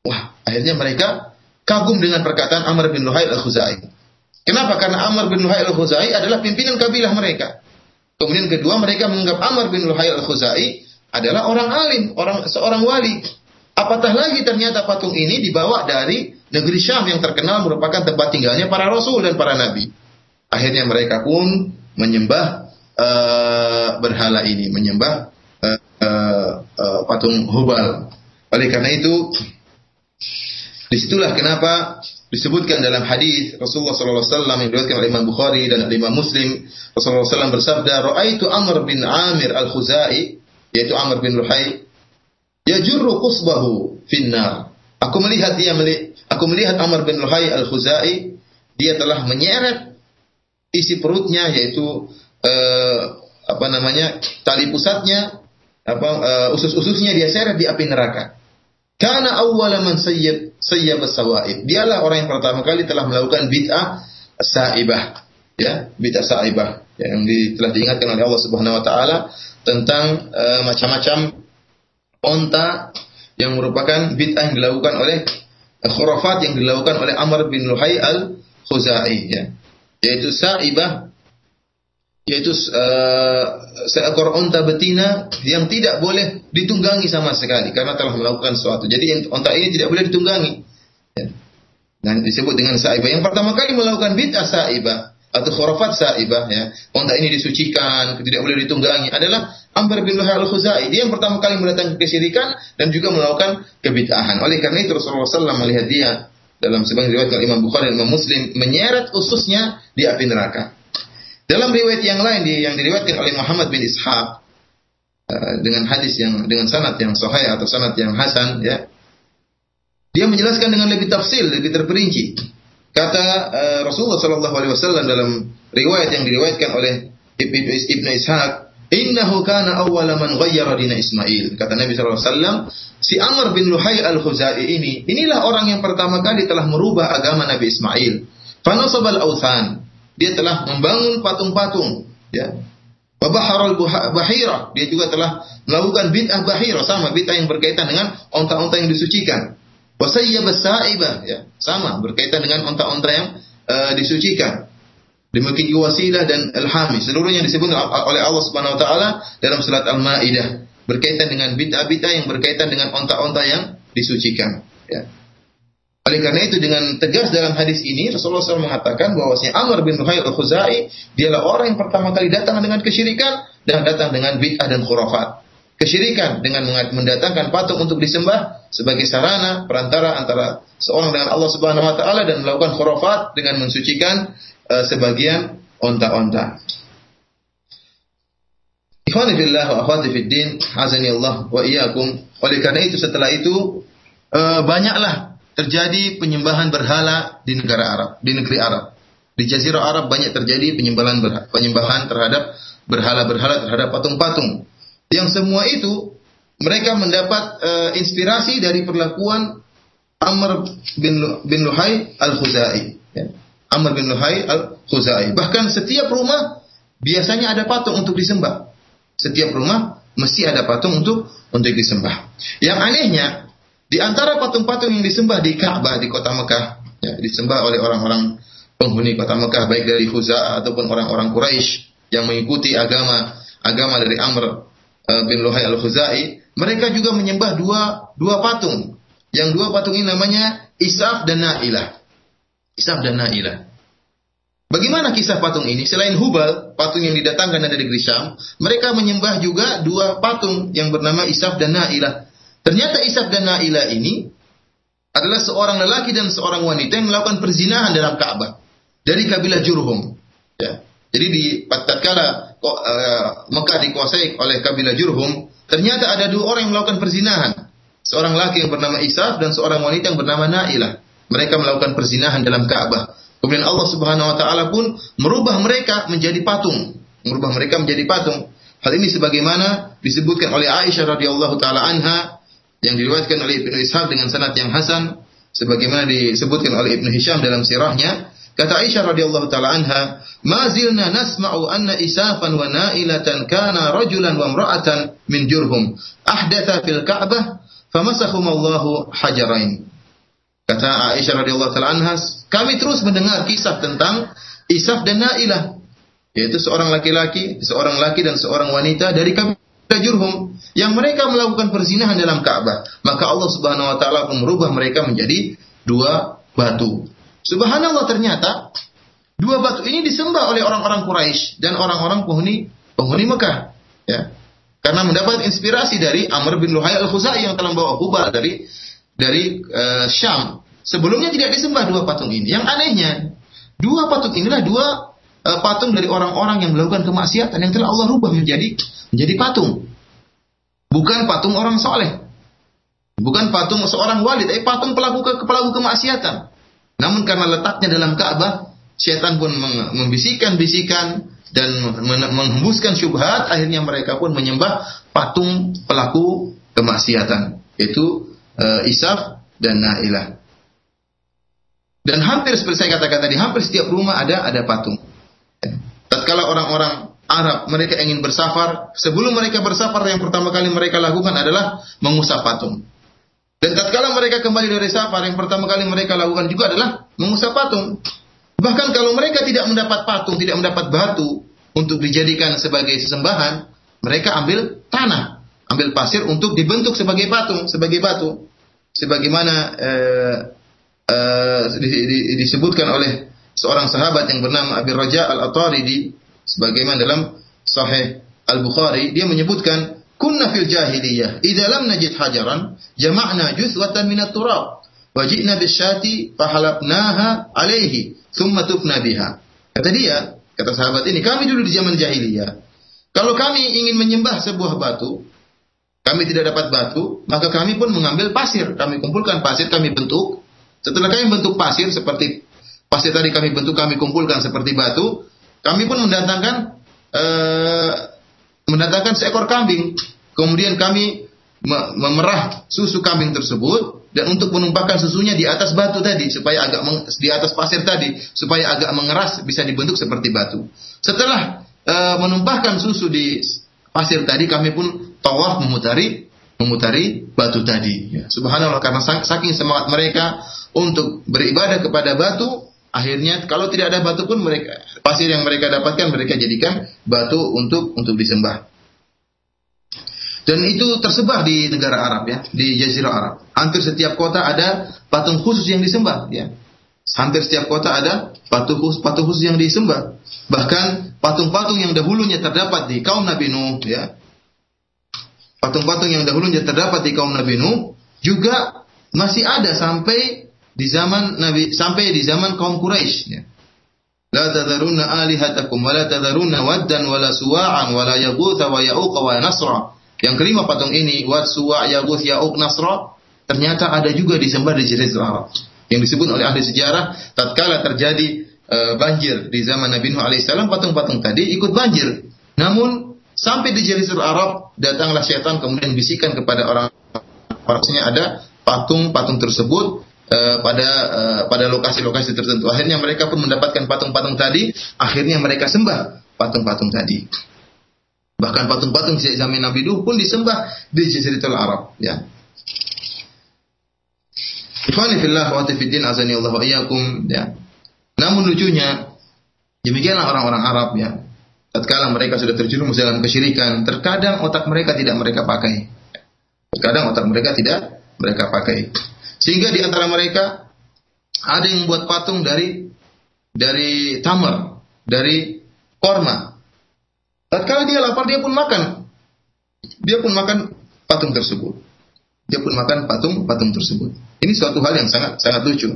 Wah, akhirnya mereka kagum dengan perkataan Amr bin Luhai al-Khuzai. Kenapa? Karena Amr bin Luhai al-Khuzai adalah pimpinan kabilah mereka. Kemudian kedua, mereka menganggap Amr bin Luhai al-Khuzai adalah orang alim, orang seorang wali. Apatah lagi ternyata patung ini dibawa dari negeri Syam yang terkenal merupakan tempat tinggalnya para rasul dan para nabi. Akhirnya mereka pun menyembah uh, berhala ini, menyembah uh, uh, uh, patung Hubal. Oleh karena itu, Di situlah kenapa disebutkan dalam hadis Rasulullah wasallam yang diriwayatkan oleh Imam Bukhari dan Imam Muslim Rasulullah SAW bersabda Ra'aitu Amr bin Amir al-Khuzai yaitu Amr bin Luhai yajurru qusbahu finnar aku melihat dia aku melihat Amr bin Luhai al-Khuzai dia telah menyeret isi perutnya yaitu uh, apa namanya tali pusatnya apa uh, usus-ususnya dia seret di api neraka karena awwala man sayyib sayyab sawaib. Dialah orang yang pertama kali telah melakukan bid'ah saibah. Ya, bid'ah saibah yang di, telah diingatkan oleh Allah Subhanahu wa taala tentang uh, macam-macam onta yang merupakan bid'ah yang dilakukan oleh khurafat yang dilakukan oleh Amr bin Luhai al-Khuzai ya. Yaitu saibah yaitu uh, seekor unta betina yang tidak boleh ditunggangi sama sekali karena telah melakukan sesuatu. Jadi unta ini tidak boleh ditunggangi. Ya. Dan disebut dengan saibah. Yang pertama kali melakukan bid'ah saibah atau khurafat saibah ya. Unta ini disucikan, tidak boleh ditunggangi adalah Amr bin Luhai al-Khuzai. Dia yang pertama kali mendatangkan kesyirikan dan juga melakukan kebid'ahan. Oleh karena itu Rasulullah SAW melihat dia dalam sebuah riwayat Imam Bukhari dan Imam Muslim menyeret ususnya di api neraka. Dalam riwayat yang lain yang diriwayatkan oleh Muhammad bin Ishaq uh, dengan hadis yang dengan sanad yang sahih atau sanad yang hasan ya. Dia menjelaskan dengan lebih tafsil, lebih terperinci. Kata uh, Rasulullah sallallahu alaihi wasallam dalam riwayat yang diriwayatkan oleh Ibnu Ishaq, "Innahu kana awwala man ghayyara dina Ismail." Kata Nabi wasallam, si Amr bin Luhai al-Khuzai ini, inilah orang yang pertama kali telah merubah agama Nabi Ismail. Fanasabal authan dia telah membangun patung-patung, ya. Wabaharul bahira, dia juga telah melakukan bid'ah bahira, sama bid'ah yang berkaitan dengan onta-onta yang disucikan. Wasayyab saibah, ya, sama berkaitan dengan onta-onta yang uh, disucikan. Demikian juga wasilah dan al-hami. Seluruhnya disebut oleh Allah Subhanahu wa taala dalam surat Al-Maidah berkaitan dengan bid'ah-bid'ah yang berkaitan dengan onta-onta yang disucikan. Ya. Oleh karena itu dengan tegas dalam hadis ini Rasulullah SAW mengatakan bahwasanya Amr bin Nuhayy al-Khuzai dialah orang yang pertama kali datang dengan kesyirikan dan datang dengan bid'ah dan khurafat. Kesyirikan dengan mendatangkan patung untuk disembah sebagai sarana perantara antara seorang dengan Allah Subhanahu wa taala dan melakukan khurafat dengan mensucikan uh, sebagian onta-onta. Ikhwani fillah wa akhwati fid din, azani Allah wa iyyakum. Oleh karena itu setelah itu uh, banyaklah terjadi penyembahan berhala di negara Arab, di negeri Arab. Di Jazirah Arab banyak terjadi penyembahan berhala, penyembahan terhadap berhala-berhala terhadap patung-patung. Yang semua itu mereka mendapat uh, inspirasi dari perlakuan Amr bin, bin Luhai al-Khuzai. Ya. Amr bin Luhai al-Khuzai. Bahkan setiap rumah biasanya ada patung untuk disembah. Setiap rumah mesti ada patung untuk untuk disembah. Yang anehnya di antara patung-patung yang disembah di Ka'bah di kota Mekah, ya, disembah oleh orang-orang penghuni kota Mekah baik dari Khuza'ah ataupun orang-orang Quraisy yang mengikuti agama agama dari Amr bin Luhai al-Khuzai, mereka juga menyembah dua dua patung. Yang dua patung ini namanya Isaf dan Na'ilah. Isaf dan Na'ilah. Bagaimana kisah patung ini? Selain Hubal, patung yang didatangkan dari negeri mereka menyembah juga dua patung yang bernama Isaf dan Na'ilah. Ternyata Isaf dan Naila ini adalah seorang lelaki dan seorang wanita yang melakukan perzinahan dalam Ka'bah dari kabilah Jurhum. Ya. Jadi di tatkala Mekah dikuasai oleh kabilah Jurhum, ternyata ada dua orang yang melakukan perzinahan. Seorang laki yang bernama Isaf dan seorang wanita yang bernama Nailah. Mereka melakukan perzinahan dalam Ka'bah. Kemudian Allah Subhanahu wa taala pun merubah mereka menjadi patung, merubah mereka menjadi patung. Hal ini sebagaimana disebutkan oleh Aisyah radhiyallahu taala anha yang diriwayatkan oleh Ibnu Ishaq dengan sanad yang hasan sebagaimana disebutkan oleh Ibnu Hisham dalam sirahnya kata Aisyah radhiyallahu taala anha ma zilna nasma'u anna isafan wa nailatan kana rajulan wa imra'atan min jurhum ahdatha fil ka'bah famasakhum Allahu hajarain kata Aisyah radhiyallahu taala anha kami terus mendengar kisah tentang Isaf dan Nailah yaitu seorang laki-laki seorang laki dan seorang wanita dari kabilah Jurhum yang mereka melakukan perzinahan dalam Ka'bah, maka Allah Subhanahu wa taala merubah mereka menjadi dua batu. Subhanallah ternyata dua batu ini disembah oleh orang-orang Quraisy dan orang-orang penghuni penghuni Mekah, ya. Karena mendapat inspirasi dari Amr bin Luhai al-Khuzai yang telah membawa kubah dari dari uh, Syam. Sebelumnya tidak disembah dua patung ini. Yang anehnya, dua patung inilah dua uh, patung dari orang-orang yang melakukan kemaksiatan yang telah Allah rubah menjadi menjadi patung. Bukan patung orang soleh. Bukan patung seorang wali, tapi patung pelaku ke, pelaku kemaksiatan. Namun karena letaknya dalam Ka'bah, setan pun membisikkan-bisikan dan menghembuskan syubhat, akhirnya mereka pun menyembah patung pelaku kemaksiatan, yaitu uh, Isaf dan Nailah. Dan hampir seperti saya katakan tadi, hampir setiap rumah ada ada patung. Tatkala orang-orang Arab mereka ingin bersafar, sebelum mereka bersafar yang pertama kali mereka lakukan adalah mengusap patung. Dan tatkala mereka kembali dari safar, yang pertama kali mereka lakukan juga adalah mengusap patung. Bahkan kalau mereka tidak mendapat patung, tidak mendapat batu untuk dijadikan sebagai sesembahan, mereka ambil tanah, ambil pasir untuk dibentuk sebagai patung, sebagai batu. Sebagaimana eh, eh, disebutkan oleh seorang sahabat yang bernama Abi Raja Al-Ataridi sebagaimana dalam Sahih Al-Bukhari dia menyebutkan kunna fil jahiliyah. Idza lam najid hajaran jama'na juswatan min at-turab wa ji'na bisyati fahalabnaha alaihi thumma tufna biha. Kata dia kata sahabat ini kami dulu di zaman jahiliyah. Kalau kami ingin menyembah sebuah batu kami tidak dapat batu maka kami pun mengambil pasir. Kami kumpulkan pasir kami bentuk. Setelah kami bentuk pasir seperti pasir tadi kami bentuk kami kumpulkan seperti batu kami pun mendatangkan uh, mendatangkan seekor kambing. Kemudian kami memerah susu kambing tersebut dan untuk menumpahkan susunya di atas batu tadi supaya agak di atas pasir tadi supaya agak mengeras bisa dibentuk seperti batu. Setelah uh, menumpahkan susu di pasir tadi kami pun tawaf memutari memutari batu tadi. Ya. Subhanallah karena saking semangat mereka untuk beribadah kepada batu Akhirnya kalau tidak ada batu pun mereka pasir yang mereka dapatkan mereka jadikan batu untuk untuk disembah. Dan itu tersebar di negara Arab ya, di Jazirah Arab. Hampir setiap kota ada patung khusus yang disembah ya. Hampir setiap kota ada patung khusus, patung khusus yang disembah. Bahkan patung-patung yang dahulunya terdapat di kaum Nabi Nuh ya. Patung-patung yang dahulunya terdapat di kaum Nabi Nuh juga masih ada sampai di zaman Nabi sampai di zaman kaum Quraisy ya. Tadharunna alihatakum wa tadharunna waddan wa la suwa'an wa la Yang kelima patung ini Wad, Suwa', Yaguth, Ya'uq, Nasra ternyata ada juga disembah di Jazirah Arab. Yang disebut oleh ahli sejarah tatkala terjadi e, banjir di zaman Nabi Nuh alaihissalam patung-patung tadi ikut banjir. Namun sampai di Jazirah Arab datanglah syaitan kemudian bisikan kepada orang Maksudnya ada patung-patung tersebut uh, pada uh, pada lokasi-lokasi tertentu. Akhirnya mereka pun mendapatkan patung-patung tadi, akhirnya mereka sembah patung-patung tadi. Bahkan patung-patung di zaman Nabi Nuh pun disembah di Jaziratul Arab, ya. Ikhwani fillah wa tafidin azani Allah wa ya. Namun lucunya demikianlah orang-orang Arab ya. Tatkala mereka sudah terjerumus dalam kesyirikan, terkadang otak mereka tidak mereka pakai. Terkadang otak mereka tidak mereka pakai. Sehingga di antara mereka ada yang membuat patung dari dari tamar, dari korma. Tatkala dia lapar dia pun makan. Dia pun makan patung tersebut. Dia pun makan patung patung tersebut. Ini suatu hal yang sangat sangat lucu.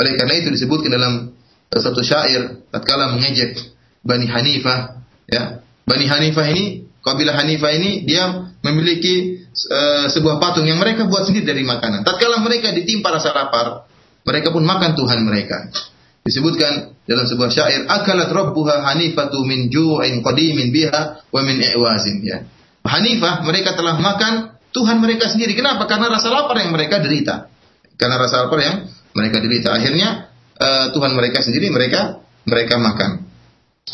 Oleh karena itu disebutkan dalam satu syair tatkala mengejek Bani Hanifah ya. Bani Hanifah ini kabilah Hanifah ini dia memiliki uh, sebuah patung yang mereka buat sendiri dari makanan. Tatkala mereka ditimpa rasa lapar, mereka pun makan Tuhan mereka. Disebutkan dalam sebuah syair, akalat rabbuha hanifatu min ju'in qadimin biha wa min i'wazin ya. Hanifah mereka telah makan Tuhan mereka sendiri. Kenapa? Karena rasa lapar yang mereka derita. Karena rasa lapar yang mereka derita. Akhirnya uh, Tuhan mereka sendiri mereka mereka makan.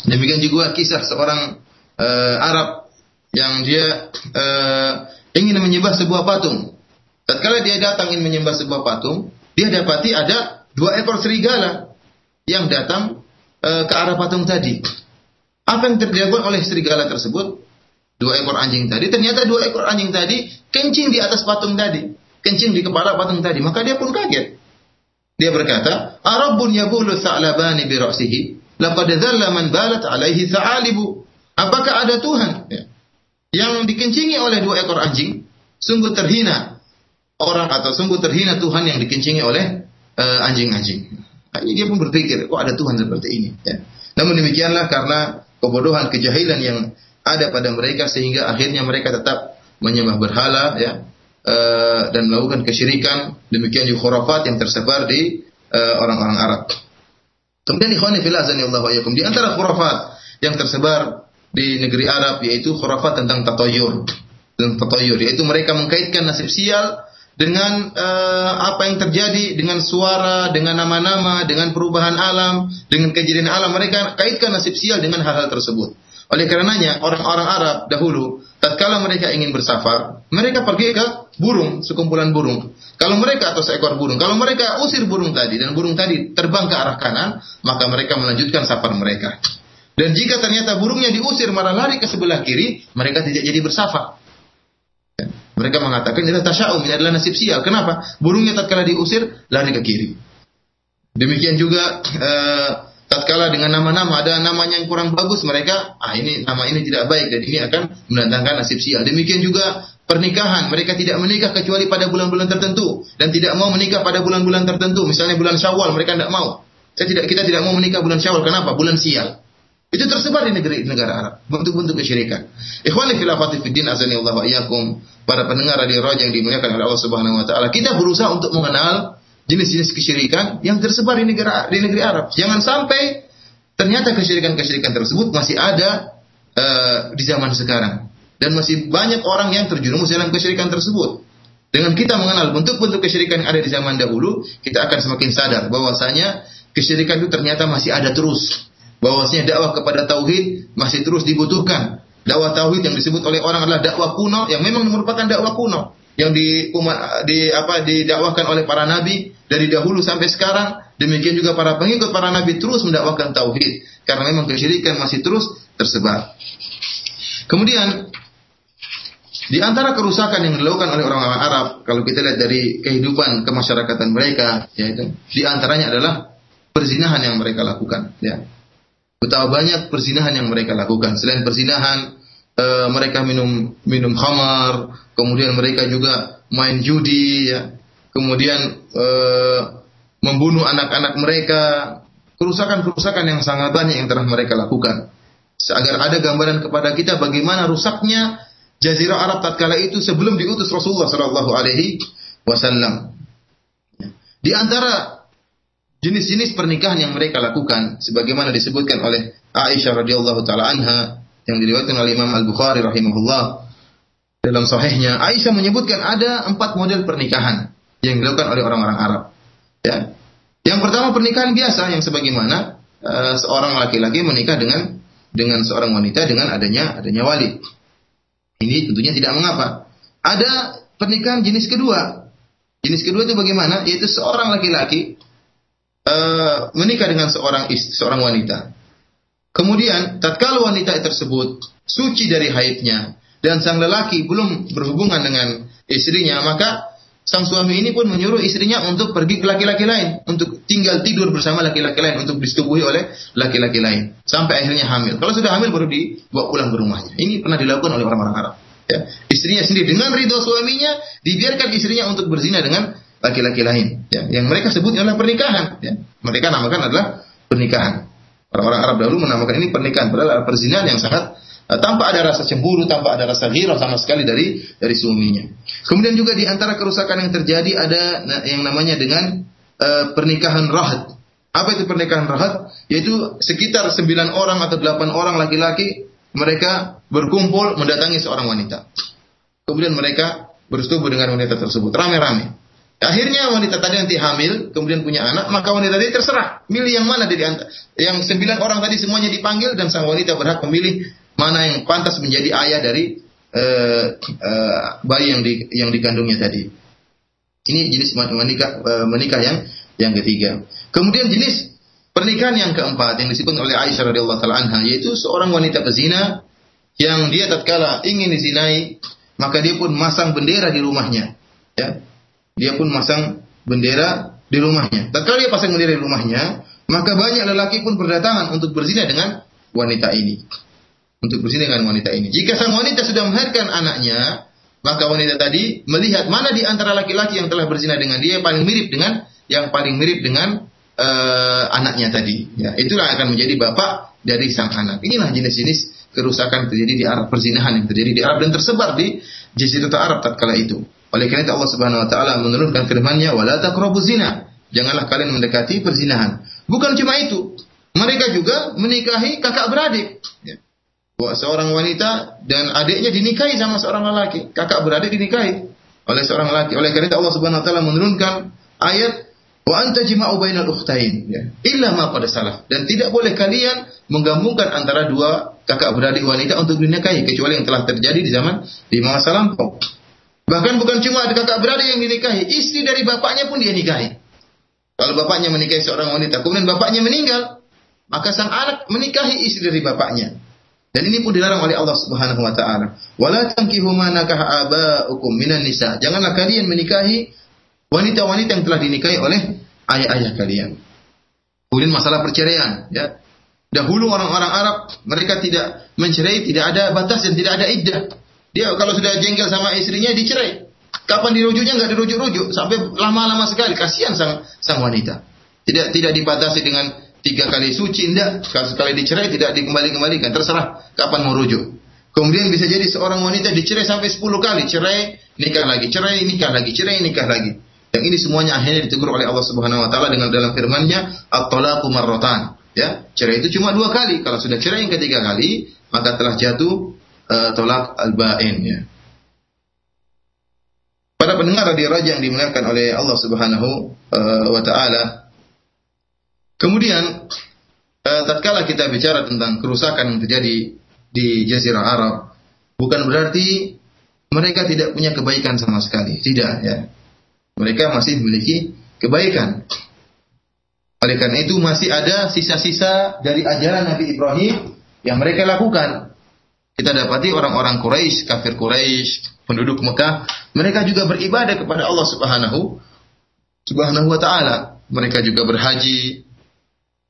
Demikian juga kisah seorang uh, Arab yang dia uh, ingin menyembah sebuah patung. Tatkala dia datang ingin menyembah sebuah patung, dia dapati ada dua ekor serigala yang datang uh, ke arah patung tadi. Apa yang terjadi oleh serigala tersebut? Dua ekor anjing tadi, ternyata dua ekor anjing tadi kencing di atas patung tadi, kencing di kepala patung tadi. Maka dia pun kaget. Dia berkata, "Arabun yabulu sa'labani bi ra'sihi, laqad dhalla man balat alaihi tha'alibu." Apakah ada Tuhan? Ya yang dikencingi oleh dua ekor anjing, sungguh terhina orang atau sungguh terhina Tuhan yang dikencingi oleh uh, anjing-anjing. Nah, ini dia pun berpikir, kok ada Tuhan seperti ini. Ya. Namun demikianlah karena kebodohan, kejahilan yang ada pada mereka sehingga akhirnya mereka tetap menyembah berhala ya uh, dan melakukan kesyirikan demikian juga khurafat yang tersebar di eh, orang-orang uh, Arab. Kemudian ikhwani fillah di antara khurafat yang tersebar di negeri Arab yaitu khurafat tentang tatoyur dan tatoyur yaitu mereka mengkaitkan nasib sial dengan uh, apa yang terjadi dengan suara, dengan nama-nama, dengan perubahan alam, dengan kejadian alam mereka kaitkan nasib sial dengan hal-hal tersebut. Oleh karenanya orang-orang Arab dahulu tatkala mereka ingin bersafar, mereka pergi ke burung, sekumpulan burung. Kalau mereka atau seekor burung, kalau mereka usir burung tadi dan burung tadi terbang ke arah kanan, maka mereka melanjutkan safar mereka. Dan jika ternyata burungnya diusir malah lari ke sebelah kiri, mereka tidak jadi bersafar. Mereka mengatakan ini tasya'um, ini adalah nasib sial. Kenapa? Burungnya tatkala diusir lari ke kiri. Demikian juga uh, tatkala dengan nama-nama ada namanya yang kurang bagus mereka ah ini nama ini tidak baik dan ini akan mendatangkan nasib sial. Demikian juga pernikahan mereka tidak menikah kecuali pada bulan-bulan tertentu dan tidak mau menikah pada bulan-bulan tertentu. Misalnya bulan Syawal mereka tidak mau. Saya tidak kita tidak mau menikah bulan Syawal. Kenapa? Bulan sial. Itu tersebar di negeri negara Arab, bentuk-bentuk kesyirikan. Ikhwani fil fiddin azani Allah wa iyyakum, para pendengar radio Raja yang dimuliakan oleh Allah Subhanahu wa taala. Kita berusaha untuk mengenal jenis-jenis kesyirikan yang tersebar di negara di negeri Arab. Jangan sampai ternyata kesyirikan-kesyirikan tersebut masih ada uh, di zaman sekarang dan masih banyak orang yang terjerumus dalam kesyirikan tersebut. Dengan kita mengenal bentuk-bentuk kesyirikan yang ada di zaman dahulu, kita akan semakin sadar bahwasanya kesyirikan itu ternyata masih ada terus bahwasanya dakwah kepada tauhid masih terus dibutuhkan. Dakwah tauhid yang disebut oleh orang adalah dakwah kuno yang memang merupakan dakwah kuno yang di, di apa didakwahkan oleh para nabi dari dahulu sampai sekarang Demikian juga para pengikut para nabi terus mendakwakan tauhid karena memang kesyirikan masih terus tersebar. Kemudian di antara kerusakan yang dilakukan oleh orang-orang Arab, kalau kita lihat dari kehidupan kemasyarakatan mereka, yaitu di antaranya adalah perzinahan yang mereka lakukan. Ya. Betapa banyak perzinahan yang mereka lakukan. Selain perzinahan, e, mereka minum minum khamar, kemudian mereka juga main judi, ya. kemudian e, membunuh anak-anak mereka, kerusakan-kerusakan yang sangat banyak yang telah mereka lakukan. Agar ada gambaran kepada kita bagaimana rusaknya Jazirah Arab tatkala itu sebelum diutus Rasulullah Shallallahu Alaihi Wasallam. Di antara jenis-jenis pernikahan yang mereka lakukan, sebagaimana disebutkan oleh Aisyah radhiyallahu taala anha yang diriwayatkan oleh Imam Al Bukhari rahimahullah dalam sahihnya, Aisyah menyebutkan ada empat model pernikahan yang dilakukan oleh orang-orang Arab. Ya. Yang pertama pernikahan biasa yang sebagaimana uh, seorang laki-laki menikah dengan dengan seorang wanita dengan adanya adanya wali. Ini tentunya tidak mengapa. Ada pernikahan jenis kedua. Jenis kedua itu bagaimana? Yaitu seorang laki-laki uh, menikah dengan seorang istri, seorang wanita. Kemudian, tatkala wanita tersebut suci dari haidnya dan sang lelaki belum berhubungan dengan istrinya, maka sang suami ini pun menyuruh istrinya untuk pergi ke laki-laki lain, untuk tinggal tidur bersama laki-laki lain, untuk disetubuhi oleh laki-laki lain, sampai akhirnya hamil. Kalau sudah hamil baru dibawa pulang ke rumahnya. Ini pernah dilakukan oleh orang-orang Arab. Ya. Istrinya sendiri dengan ridho suaminya dibiarkan istrinya untuk berzina dengan laki-laki lain. Ya. Yang mereka sebut adalah pernikahan. Ya. Mereka namakan adalah pernikahan. Orang-orang Arab dahulu menamakan ini pernikahan, padahal perzinahan yang sangat uh, tanpa ada rasa cemburu, tanpa ada rasa ghirah sama sekali dari dari suaminya. Kemudian juga di antara kerusakan yang terjadi ada yang namanya dengan uh, pernikahan rahat. Apa itu pernikahan rahat? Yaitu sekitar sembilan orang atau delapan orang laki-laki mereka berkumpul mendatangi seorang wanita. Kemudian mereka bersetubuh dengan wanita tersebut rame-rame. Akhirnya wanita tadi nanti hamil, kemudian punya anak, maka wanita tadi terserah milih yang mana dari antara yang sembilan orang tadi semuanya dipanggil dan sang wanita berhak memilih mana yang pantas menjadi ayah dari uh, uh, bayi yang di, yang dikandungnya tadi. Ini jenis menikah uh, menikah yang yang ketiga. Kemudian jenis pernikahan yang keempat yang disebut oleh Aisyah radhiyallahu taala anha yaitu seorang wanita pezina yang dia tatkala ingin dizinai maka dia pun masang bendera di rumahnya. Ya dia pun masang bendera di rumahnya. Tatkala dia pasang bendera di rumahnya, maka banyak lelaki pun berdatangan untuk berzina dengan wanita ini. Untuk berzina dengan wanita ini. Jika sang wanita sudah melahirkan anaknya, maka wanita tadi melihat mana di antara laki-laki yang telah berzina dengan dia yang paling mirip dengan yang paling mirip dengan uh, anaknya tadi. Ya, itulah akan menjadi bapak dari sang anak. Inilah jenis-jenis kerusakan terjadi di Arab, perzinahan yang terjadi di Arab dan tersebar di Jazirah Arab tatkala itu. Oleh karena itu Allah Subhanahu wa taala menurunkan firman-Nya wala taqrabuz zina. Janganlah kalian mendekati perzinahan. Bukan cuma itu, mereka juga menikahi kakak beradik. Ya. Seorang wanita dan adiknya dinikahi sama seorang lelaki, kakak beradik dinikahi oleh seorang lelaki. Oleh karena itu Allah Subhanahu wa taala menurunkan ayat wa anta jima'u bainal ukhtain ya. illa ma pada salah dan tidak boleh kalian menggabungkan antara dua kakak beradik wanita untuk dinikahi kecuali yang telah terjadi di zaman di masa lampau. Bahkan bukan cuma ada kakak beradik yang dinikahi, istri dari bapaknya pun dia nikahi. Kalau bapaknya menikahi seorang wanita, kemudian bapaknya meninggal, maka sang anak menikahi istri dari bapaknya. Dan ini pun dilarang oleh Allah Subhanahu wa taala. Wala tankihu ma nakaha aba'ukum minan nisa. Janganlah kalian menikahi wanita-wanita yang telah dinikahi oleh ayah-ayah kalian. Kemudian masalah perceraian, ya. Dahulu orang-orang Arab mereka tidak mencerai, tidak ada batas dan tidak ada iddah. Dia kalau sudah jengkel sama istrinya dicerai. Kapan dirujuknya nggak dirujuk-rujuk sampai lama-lama sekali. Kasihan sang sang wanita. Tidak tidak dibatasi dengan tiga kali suci, tidak. Sekali dicerai tidak dikembali-kembalikan. Terserah kapan mau rujuk. Kemudian bisa jadi seorang wanita dicerai sampai sepuluh kali. Cerai, nikah lagi. Cerai, nikah lagi. Cerai, nikah lagi. Yang ini semuanya akhirnya ditegur oleh Allah Subhanahu wa taala dengan dalam firman-Nya, "At-talaqu marratan." Ya, cerai itu cuma dua kali. Kalau sudah cerai yang ketiga kali, maka telah jatuh uh, tolak al-ba'in ya. Para pendengar radio raja yang dimuliakan oleh Allah Subhanahu uh, wa taala. Kemudian uh, tatkala kita bicara tentang kerusakan yang terjadi di jazirah Arab, bukan berarti mereka tidak punya kebaikan sama sekali, tidak ya. Mereka masih memiliki kebaikan. Oleh karena itu masih ada sisa-sisa dari ajaran Nabi Ibrahim yang mereka lakukan. Kita dapati orang-orang Quraisy, kafir Quraisy, penduduk Mekah, mereka juga beribadah kepada Allah Subhanahu Subhanahu wa taala. Mereka juga berhaji,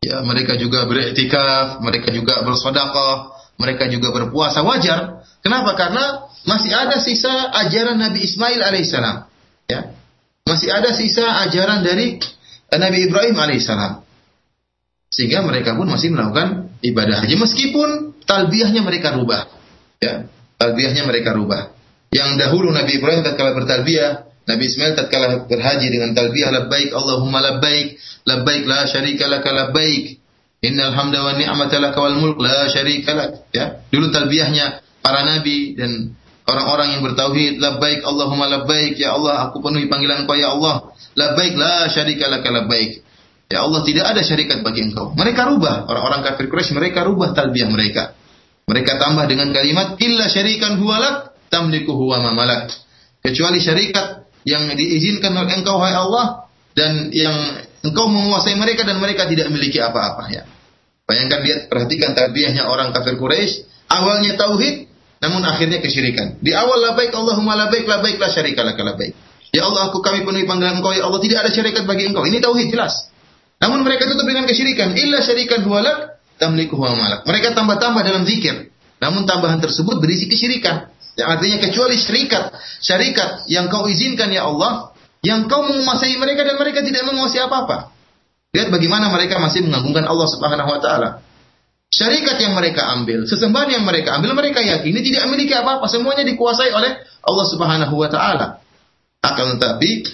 ya, mereka juga beriktikaf, mereka juga bersedekah, mereka juga berpuasa wajar. Kenapa? Karena masih ada sisa ajaran Nabi Ismail alaihissalam. Ya. Masih ada sisa ajaran dari Nabi Ibrahim alaihissalam. Sehingga mereka pun masih melakukan ibadah haji meskipun talbiyahnya mereka rubah. Ya, talbiyahnya mereka rubah. Yang dahulu Nabi Ibrahim tatkala bertalbiyah, Nabi Ismail tatkala berhaji dengan talbiyah labbaik Allahumma labbaik, labbaik la syarika laka labbaik. Innal hamda wa ni'mata laka wal mulk la syarika lak. Ya, dulu talbiyahnya para nabi dan orang-orang yang bertauhid labbaik Allahumma labbaik ya Allah aku penuhi panggilan Engkau ya Allah labbaik la syarika laka labbaik Ya Allah tidak ada syarikat bagi engkau. Mereka rubah. Orang-orang kafir Quraisy mereka rubah talbiyah mereka. Mereka tambah dengan kalimat illa syarikan huwalak tamliku huwa mamalak. Kecuali syarikat yang diizinkan oleh engkau hai Allah dan yang engkau menguasai mereka dan mereka tidak memiliki apa-apa ya. Bayangkan lihat perhatikan talbiyahnya orang kafir Quraisy, awalnya tauhid namun akhirnya kesyirikan. Di awal labaik Allahumma labaik labaik la syarika lak labaik. Ya Allah aku kami penuhi panggilan engkau ya Allah tidak ada syarikat bagi engkau. Ini tauhid jelas. Namun mereka tutup dengan kesyirikan. Illa syarikan huwalak malak. Mereka tambah-tambah dalam zikir. Namun tambahan tersebut berisi kesyirikan. Yang artinya kecuali syarikat, syarikat yang kau izinkan ya Allah, yang kau menguasai mereka dan mereka tidak menguasai apa-apa. Lihat bagaimana mereka masih mengagungkan Allah Subhanahu wa taala. Syarikat yang mereka ambil, sesembahan yang mereka ambil, mereka yakini tidak memiliki apa-apa, semuanya dikuasai oleh Allah Subhanahu wa taala. Akan tetapi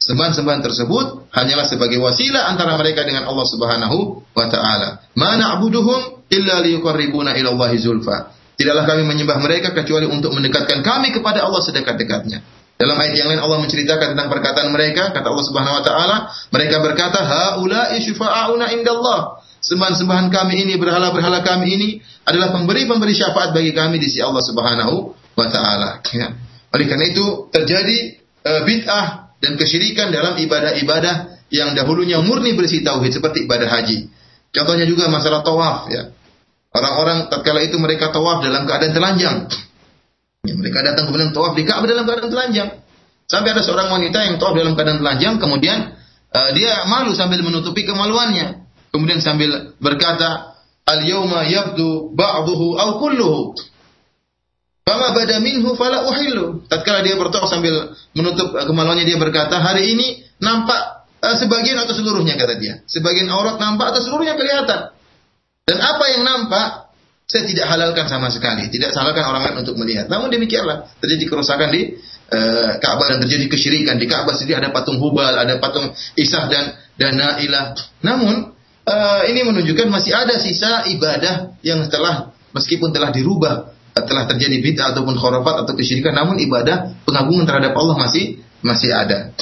Sembahan-sembahan tersebut hanyalah sebagai wasilah antara mereka dengan Allah Subhanahu wa taala. Mana abuduhum illa liyuqarribuna ila Allah zulfa. Tidaklah kami menyembah mereka kecuali untuk mendekatkan kami kepada Allah sedekat-dekatnya. Dalam ayat yang lain Allah menceritakan tentang perkataan mereka, kata Allah Subhanahu wa taala, mereka berkata, "Haula'i syufa'auna indallah." Sembahan-sembahan kami ini, berhala-berhala kami ini adalah pemberi-pemberi syafaat bagi kami di sisi Allah Subhanahu wa taala. Ya. Oleh karena itu terjadi uh, bid'ah dan kesyirikan dalam ibadah-ibadah yang dahulunya murni berisi tauhid seperti ibadah haji. Contohnya juga masalah tawaf ya. Orang-orang tatkala itu mereka tawaf dalam keadaan telanjang. Ya, mereka datang kemudian tawaf di Ka'bah dalam keadaan telanjang. Sampai ada seorang wanita yang tawaf dalam keadaan telanjang kemudian uh, dia malu sambil menutupi kemaluannya. Kemudian sambil berkata, "Al-yauma yabdu ba'duhu aw kulluhu." Fama bada minhu fala uhillu. Tatkala dia bertawaf sambil menutup kemaluannya dia berkata, "Hari ini nampak uh, sebagian atau seluruhnya," kata dia. Sebagian aurat nampak atau seluruhnya kelihatan. Dan apa yang nampak saya tidak halalkan sama sekali, tidak salahkan orang lain untuk melihat. Namun demikianlah terjadi kerusakan di uh, Ka'bah dan terjadi kesyirikan di Ka'bah sendiri ada patung Hubal, ada patung Isah dan dan Nailah. Namun uh, ini menunjukkan masih ada sisa ibadah yang setelah meskipun telah dirubah telah terjadi bid'ah ataupun khurafat atau kesyirikan namun ibadah pengagungan terhadap Allah masih masih ada.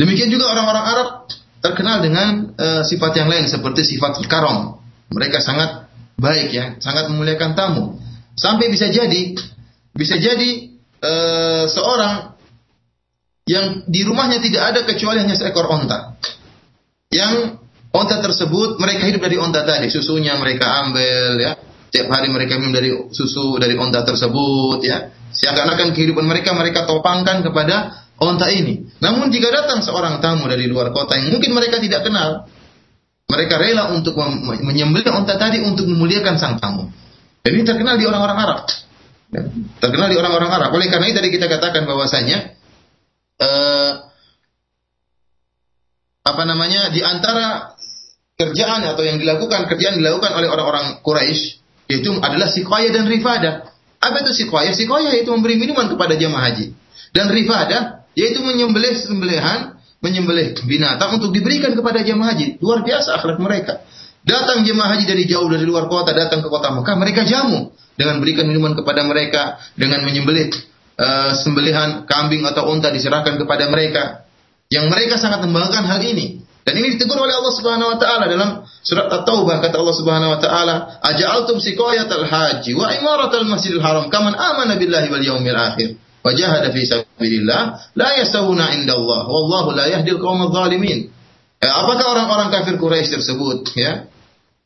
Demikian juga orang-orang Arab terkenal dengan uh, sifat yang lain seperti sifat karom. Mereka sangat baik ya, sangat memuliakan tamu. Sampai bisa jadi bisa jadi uh, seorang yang di rumahnya tidak ada kecuali hanya seekor onta. Yang onta tersebut mereka hidup dari onta tadi, susunya mereka ambil ya, Setiap hari mereka minum dari susu dari onta tersebut, ya. Seakan-akan kehidupan mereka mereka topangkan kepada onta ini. Namun jika datang seorang tamu dari luar kota yang mungkin mereka tidak kenal, mereka rela untuk menyembelih onta tadi untuk memuliakan sang tamu. Dan ini terkenal di orang-orang Arab. Ya, terkenal di orang-orang Arab. Oleh karena itu tadi kita katakan bahwasanya uh, apa namanya di antara kerjaan atau yang dilakukan kerjaan dilakukan oleh orang-orang Quraisy yaitu adalah sikoya dan rifada. Apa itu sikoya? Sikoya yaitu memberi minuman kepada jemaah haji. Dan rifada yaitu menyembelih sembelihan, menyembelih binatang untuk diberikan kepada jemaah haji. Luar biasa akhlak mereka. Datang jemaah haji dari jauh dari luar kota datang ke kota Mekah, mereka jamu dengan berikan minuman kepada mereka, dengan menyembelih uh, sembelihan kambing atau unta diserahkan kepada mereka. Yang mereka sangat membanggakan hal ini. Dan ini ditegur oleh Allah Subhanahu wa taala dalam surat At-Taubah kata Allah Subhanahu wa taala, "Aja'altum siqayatal haji wa imaratal masjidil haram kaman amana billahi wal yaumil akhir wa jahada fi sabilillah la yasawuna indallah wallahu la yahdil qaumadh dhalimin." Ya, apakah orang-orang kafir Quraisy tersebut ya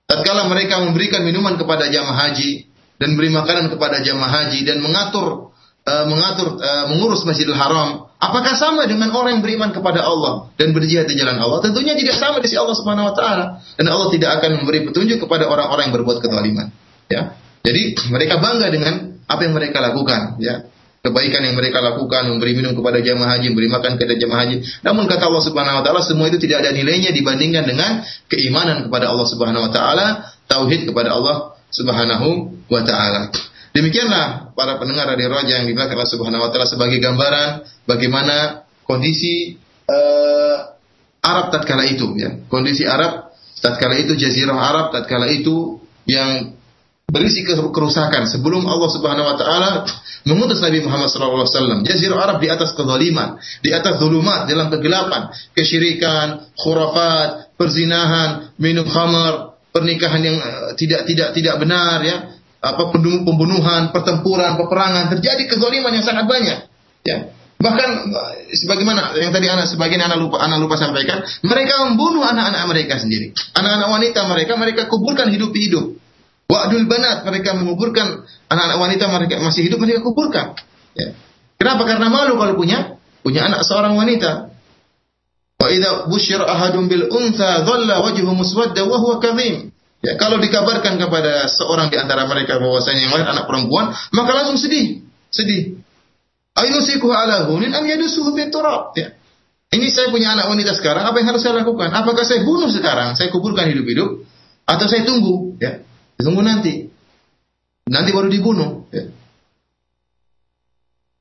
tatkala mereka memberikan minuman kepada jamaah haji dan beri makanan kepada jamaah haji dan mengatur uh, mengatur uh, mengurus Masjidil Haram apakah sama dengan orang yang beriman kepada Allah dan berjihad di jalan Allah? Tentunya tidak sama di sisi Allah Subhanahu wa taala. Dan Allah tidak akan memberi petunjuk kepada orang-orang yang berbuat kezaliman. Ya. Jadi mereka bangga dengan apa yang mereka lakukan ya. Kebaikan yang mereka lakukan, memberi minum kepada jamaah haji, memberi makan kepada jamaah haji. Namun kata Allah Subhanahu wa taala semua itu tidak ada nilainya dibandingkan dengan keimanan kepada Allah Subhanahu wa taala, tauhid kepada Allah Subhanahu wa taala. Demikianlah para pendengar dari Raja yang dimuliakan Allah Subhanahu wa taala sebagai gambaran bagaimana kondisi uh, Arab tatkala itu ya. Kondisi Arab tatkala itu jazirah Arab tatkala itu yang berisi kerusakan sebelum Allah Subhanahu wa taala mengutus Nabi Muhammad wasallam. Jazirah Arab di atas kezaliman, di atas zulumat, dalam kegelapan, kesyirikan, khurafat, perzinahan, minum khamar, pernikahan yang uh, tidak tidak tidak benar ya, apa pembunuhan, pertempuran, peperangan, terjadi kezaliman yang sangat banyak. Ya. Bahkan eh, sebagaimana yang tadi anak sebagian anak lupa anak lupa sampaikan, mereka membunuh anak-anak mereka sendiri. Anak-anak wanita mereka mereka kuburkan hidup-hidup. Wa'dul banat, mereka menguburkan anak-anak wanita mereka masih hidup mereka kuburkan. Ya. Kenapa? Karena malu kalau punya punya anak seorang wanita. Wa idza busyira ahadun bil untha dhalla wajhu muswadda wa huwa kadhim. Ya, kalau dikabarkan kepada seorang di antara mereka bahwasanya yang lain anak perempuan, maka langsung sedih, sedih. Ayusiku ala hunin am yadusuhu turab. Ya. Ini saya punya anak wanita sekarang, apa yang harus saya lakukan? Apakah saya bunuh sekarang, saya kuburkan hidup-hidup, atau saya tunggu? Ya. Tunggu nanti. Nanti baru dibunuh. Ya.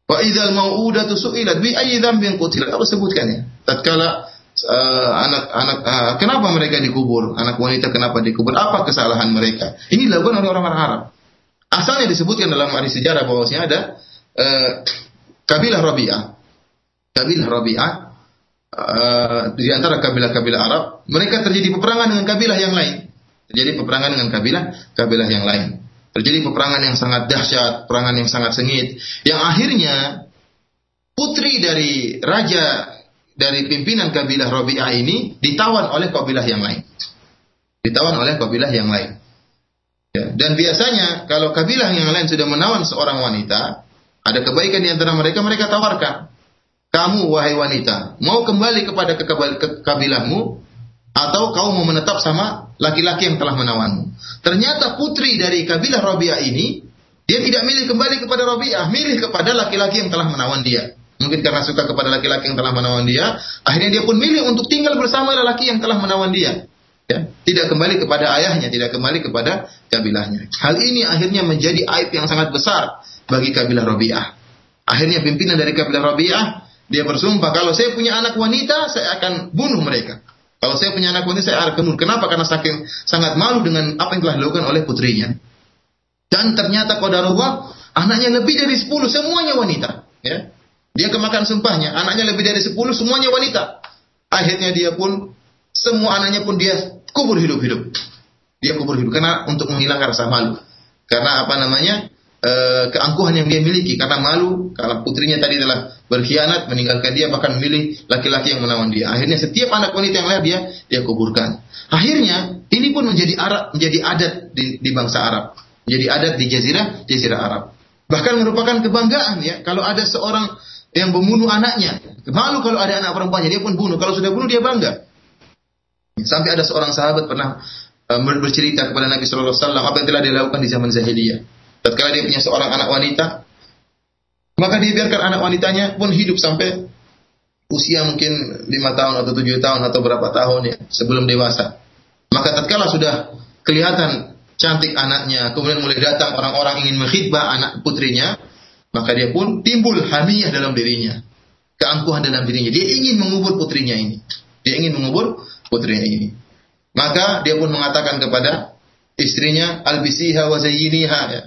Wa idzal mau'udatu su'ilat bi ayyi dzambin qutilat. Apa sebutkannya? Tatkala anak-anak uh, uh, kenapa mereka dikubur? Anak wanita kenapa dikubur? Apa kesalahan mereka? Ini dilakukan oleh orang-orang Arab. Asalnya disebutkan dalam hari sejarah bahwasanya ada uh, kabilah Rabi'ah. Kabilah Rabi'ah uh, di antara kabilah-kabilah Arab, mereka terjadi peperangan dengan kabilah yang lain. Terjadi peperangan dengan kabilah kabilah yang lain. Terjadi peperangan yang sangat dahsyat, peperangan yang sangat sengit, yang akhirnya putri dari raja dari pimpinan kabilah Rabi'ah ini ditawan oleh kabilah yang lain. Ditawan oleh kabilah yang lain. Ya, dan biasanya kalau kabilah yang lain sudah menawan seorang wanita, ada kebaikan di antara mereka, mereka tawarkan. Kamu wahai wanita, mau kembali kepada kabilahmu atau kau mau menetap sama laki-laki yang telah menawanmu. Ternyata putri dari kabilah Rabi'ah ini, dia tidak milih kembali kepada Rabi'ah, milih kepada laki-laki yang telah menawan dia. Mungkin karena suka kepada laki-laki yang telah menawan dia, akhirnya dia pun milih untuk tinggal bersama laki yang telah menawan dia. Ya, tidak kembali kepada ayahnya, tidak kembali kepada kabilahnya. Hal ini akhirnya menjadi aib yang sangat besar bagi kabilah Rabi'ah. Akhirnya pimpinan dari kabilah Rabi'ah dia bersumpah kalau saya punya anak wanita, saya akan bunuh mereka. Kalau saya punya anak wanita, saya akan bunuh. Kenapa? Karena saking sangat malu dengan apa yang telah dilakukan oleh putrinya. Dan ternyata qadarullah, anaknya lebih dari 10, semuanya wanita. Ya. Dia kemakan sumpahnya, anaknya lebih dari 10, semuanya wanita. Akhirnya dia pun, semua anaknya pun dia kubur hidup-hidup. Dia kubur hidup, karena untuk menghilangkan rasa malu. Karena apa namanya, Eh, keangkuhan yang dia miliki karena malu kalau putrinya tadi telah berkhianat meninggalkan dia bahkan memilih laki-laki yang menawan dia. Akhirnya setiap anak wanita yang lain dia dia kuburkan. Akhirnya ini pun menjadi Arab menjadi adat di, di bangsa Arab, menjadi adat di jazirah jazirah Arab. Bahkan merupakan kebanggaan ya kalau ada seorang yang membunuh anaknya. Malu kalau ada anak perempuannya dia pun bunuh. Kalau sudah bunuh dia bangga. Sampai ada seorang sahabat pernah uh, bercerita kepada Nabi Shallallahu Alaihi apa yang telah dilakukan di zaman jahiliyah. Tatkala dia punya seorang anak wanita, maka dia biarkan anak wanitanya pun hidup sampai usia mungkin lima tahun atau tujuh tahun atau berapa tahun ya sebelum dewasa. Maka tatkala sudah kelihatan cantik anaknya, kemudian mulai datang orang-orang ingin menghibah anak putrinya, maka dia pun timbul hamiyah dalam dirinya, keangkuhan dalam dirinya. Dia ingin mengubur putrinya ini. Dia ingin mengubur putrinya ini. Maka dia pun mengatakan kepada istrinya, albisiha wa zayyiniha ya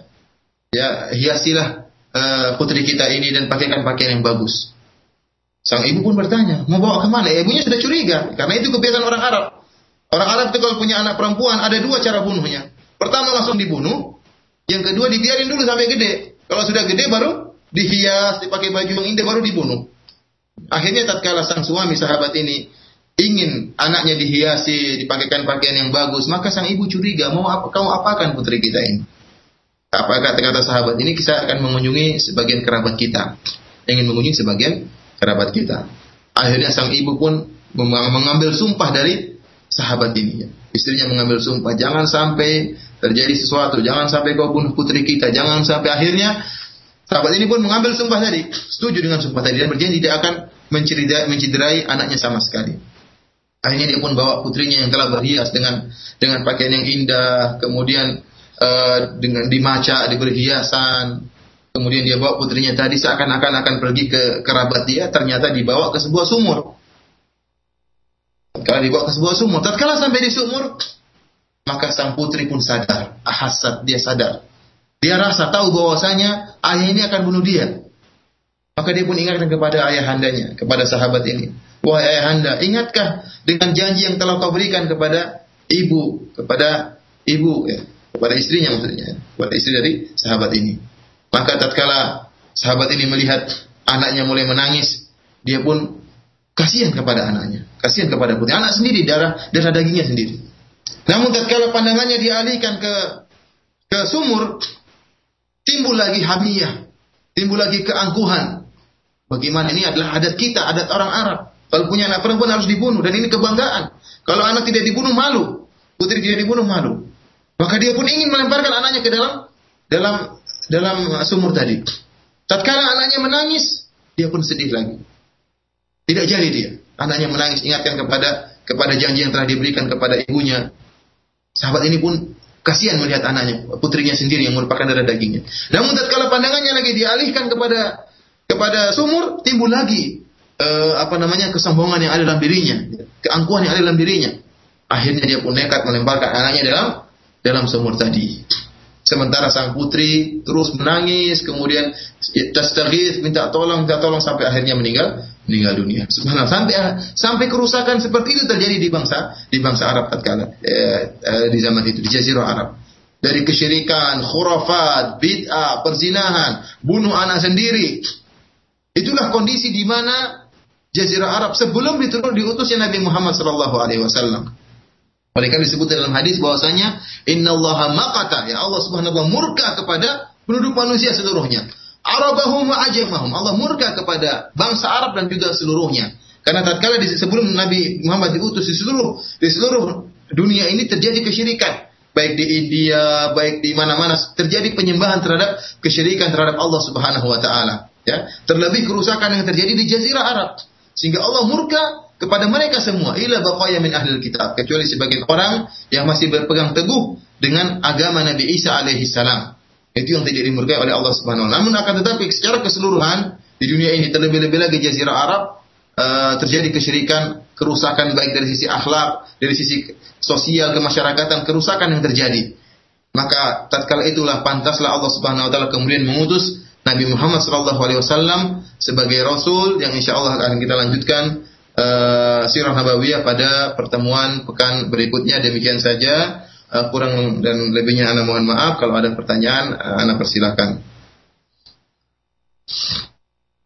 ya hiasilah uh, putri kita ini dan pakaikan pakaian yang bagus. Sang ibu pun bertanya, mau bawa ke mana? Ibunya sudah curiga, karena itu kebiasaan orang Arab. Orang Arab itu kalau punya anak perempuan, ada dua cara bunuhnya. Pertama langsung dibunuh, yang kedua dibiarin dulu sampai gede. Kalau sudah gede baru dihias, dipakai baju yang indah, baru dibunuh. Akhirnya tatkala sang suami sahabat ini ingin anaknya dihiasi, dipakaikan pakaian yang bagus, maka sang ibu curiga, mau apa kamu apakan putri kita ini? Apa kata-kata sahabat ini kita akan mengunjungi sebagian kerabat kita, ingin mengunjungi sebagian kerabat kita. Akhirnya sang ibu pun mengambil sumpah dari sahabat ini. Istrinya mengambil sumpah, jangan sampai terjadi sesuatu, jangan sampai kau bunuh putri kita, jangan sampai akhirnya sahabat ini pun mengambil sumpah tadi, setuju dengan sumpah tadi dan berjanji tidak akan menciderai anaknya sama sekali. Akhirnya dia pun bawa putrinya yang telah berhias dengan dengan pakaian yang indah, kemudian uh, dengan dimaca, diberi hiasan. Kemudian dia bawa putrinya tadi seakan-akan akan pergi ke kerabat dia, ternyata dibawa ke sebuah sumur. Kalau dibawa ke sebuah sumur, tatkala sampai di sumur, maka sang putri pun sadar, ahasat dia sadar. Dia rasa tahu bahwasanya ayah ini akan bunuh dia. Maka dia pun ingatkan kepada ayah handanya, kepada sahabat ini. Wahai ayahanda, ingatkah dengan janji yang telah kau berikan kepada ibu, kepada ibu, ya, kepada istrinya maksudnya, kepada istri dari sahabat ini. Maka tatkala sahabat ini melihat anaknya mulai menangis, dia pun kasihan kepada anaknya, kasihan kepada putri. Anak sendiri, darah darah dagingnya sendiri. Namun tatkala pandangannya dialihkan ke ke sumur, timbul lagi hamiyah, timbul lagi keangkuhan. Bagaimana ini adalah adat kita, adat orang Arab. Kalau punya anak perempuan harus dibunuh dan ini kebanggaan. Kalau anak tidak dibunuh malu, putri tidak dibunuh malu. Maka dia pun ingin melemparkan anaknya ke dalam dalam dalam sumur tadi. Tatkala anaknya menangis, dia pun sedih lagi. Tidak jadi dia. Anaknya menangis ingatkan kepada kepada janji yang telah diberikan kepada ibunya. Sahabat ini pun kasihan melihat anaknya, putrinya sendiri yang merupakan darah dagingnya. Namun tatkala pandangannya lagi dialihkan kepada kepada sumur, timbul lagi uh, apa namanya kesombongan yang ada dalam dirinya, keangkuhan yang ada dalam dirinya. Akhirnya dia pun nekat melemparkan anaknya dalam dalam sumur tadi. Sementara sang putri terus menangis, kemudian tastaghith, minta tolong, minta tolong sampai akhirnya meninggal meninggal dunia. Subhanallah. Sampai sampai kerusakan seperti itu terjadi di bangsa di bangsa Arab tatkala eh, eh, di zaman itu di Jazirah Arab. Dari kesyirikan, khurafat, bid'ah, perzinahan, bunuh anak sendiri. Itulah kondisi di mana Jazirah Arab sebelum diturun diutusnya Nabi Muhammad wasallam. Karena disebut dalam hadis bahwasanya innallaha maqata ya Allah Subhanahu wa murka kepada penduduk manusia seluruhnya. Arabahum wa ajamahum. Allah murka kepada bangsa Arab dan juga seluruhnya. Karena tatkala di sebelum Nabi Muhammad diutus di seluruh di seluruh dunia ini terjadi kesyirikan. Baik di India, baik di mana-mana terjadi penyembahan terhadap kesyirikan terhadap Allah Subhanahu wa taala. Ya, terlebih kerusakan yang terjadi di jazirah Arab. Sehingga Allah murka kepada mereka semua ila baqaya min ahli kitab kecuali sebagian orang yang masih berpegang teguh dengan agama Nabi Isa alaihi salam. Itu yang tidak dimurkai oleh Allah Subhanahu wa Namun akan tetapi secara keseluruhan di dunia ini terlebih-lebih lagi jazirah Arab uh, terjadi kesyirikan, kerusakan baik dari sisi akhlak, dari sisi sosial kemasyarakatan, kerusakan yang terjadi. Maka tatkala itulah pantaslah Allah Subhanahu wa taala kemudian mengutus Nabi Muhammad sallallahu alaihi wasallam sebagai rasul yang insya Allah akan kita lanjutkan uh, sirah nabawiyah pada pertemuan pekan berikutnya. Demikian saja. Uh, kurang dan lebihnya anda mohon maaf. Kalau ada pertanyaan uh, anda persilahkan.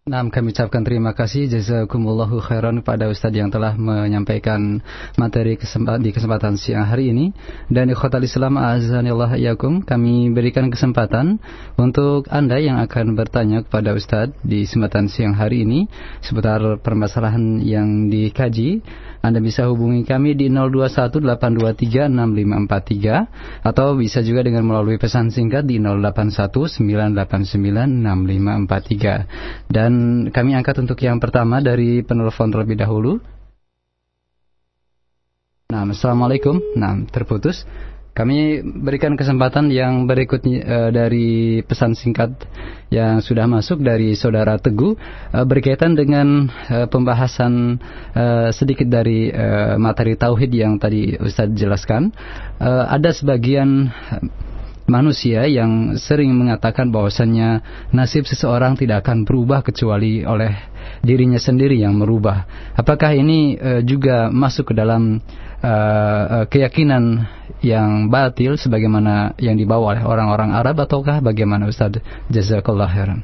Nah, kami ucapkan terima kasih. Jazakumullahu khairan kepada Ustadz yang telah menyampaikan materi di kesempatan siang hari ini. Dan ikhwatal Islam azanillah yakum, kami berikan kesempatan untuk Anda yang akan bertanya kepada Ustadz di kesempatan siang hari ini seputar permasalahan yang dikaji anda bisa hubungi kami di 0218236543 atau bisa juga dengan melalui pesan singkat di 0819896543. Dan kami angkat untuk yang pertama dari penelpon terlebih dahulu. Nah, Assalamualaikum. Nah, terputus. Kami berikan kesempatan yang berikutnya uh, dari pesan singkat yang sudah masuk dari saudara Teguh uh, berkaitan dengan uh, pembahasan uh, sedikit dari uh, materi tauhid yang tadi Ustadz jelaskan. Uh, ada sebagian manusia yang sering mengatakan bahwasannya nasib seseorang tidak akan berubah kecuali oleh dirinya sendiri yang merubah. Apakah ini uh, juga masuk ke dalam uh, keyakinan yang batil sebagaimana yang dibawa oleh orang-orang Arab ataukah bagaimana Ustaz? Jazakallah khairan.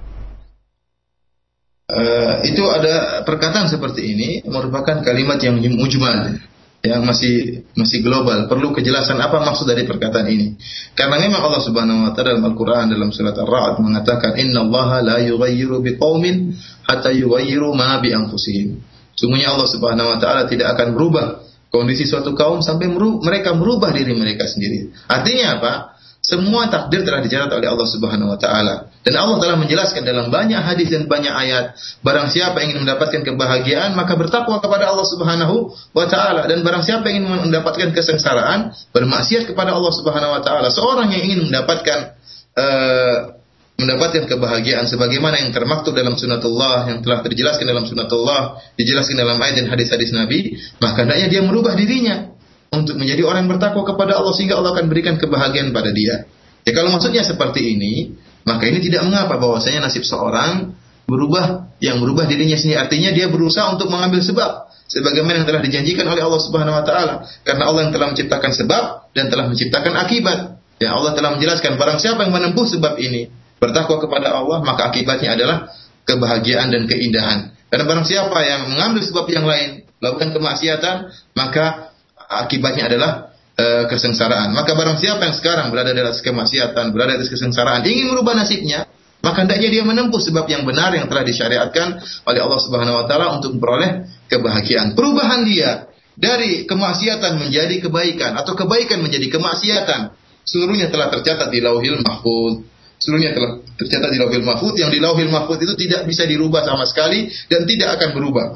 Uh, itu ada perkataan seperti ini merupakan kalimat yang mujmal yang masih masih global. Perlu kejelasan apa maksud dari perkataan ini. Karena memang Allah Subhanahu wa taala dalam Al-Qur'an dalam surat Ar-Ra'd mengatakan innallaha la yughayyiru biqaumin hatta yughayyiru ma bi anfusihim. Sungguhnya Allah Subhanahu wa taala tidak akan berubah kondisi suatu kaum sampai mereka merubah diri mereka sendiri. Artinya apa? Semua takdir telah dicatat oleh Allah Subhanahu wa taala. Dan Allah telah menjelaskan dalam banyak hadis dan banyak ayat, barang siapa ingin mendapatkan kebahagiaan maka bertakwa kepada Allah Subhanahu wa taala dan barang siapa ingin mendapatkan kesengsaraan bermaksiat kepada Allah Subhanahu wa taala. Seorang yang ingin mendapatkan uh, mendapatkan kebahagiaan sebagaimana yang termaktub dalam sunatullah yang telah terjelaskan dalam sunatullah dijelaskan dalam ayat dan hadis-hadis Nabi maka hendaknya dia merubah dirinya untuk menjadi orang yang bertakwa kepada Allah sehingga Allah akan berikan kebahagiaan pada dia. Ya kalau maksudnya seperti ini, maka ini tidak mengapa bahwasanya nasib seorang berubah yang berubah dirinya sendiri artinya dia berusaha untuk mengambil sebab sebagaimana yang telah dijanjikan oleh Allah Subhanahu wa taala karena Allah yang telah menciptakan sebab dan telah menciptakan akibat. Ya Allah telah menjelaskan barang siapa yang menempuh sebab ini bertakwa kepada Allah maka akibatnya adalah kebahagiaan dan keindahan. Dan barang siapa yang mengambil sebab yang lain, melakukan kemaksiatan, maka akibatnya adalah e, kesengsaraan. Maka barang siapa yang sekarang berada dalam kemaksiatan, berada di kesengsaraan, ingin merubah nasibnya, maka hendaknya dia menempuh sebab yang benar yang telah disyariatkan oleh Allah Subhanahu wa taala untuk memperoleh kebahagiaan. Perubahan dia dari kemaksiatan menjadi kebaikan atau kebaikan menjadi kemaksiatan, seluruhnya telah tercatat di Lauhil Mahfuz. Seluruhnya telah tercatat di Lauhil Mahfuz yang di Lauhil Mahfuz itu tidak bisa dirubah sama sekali dan tidak akan berubah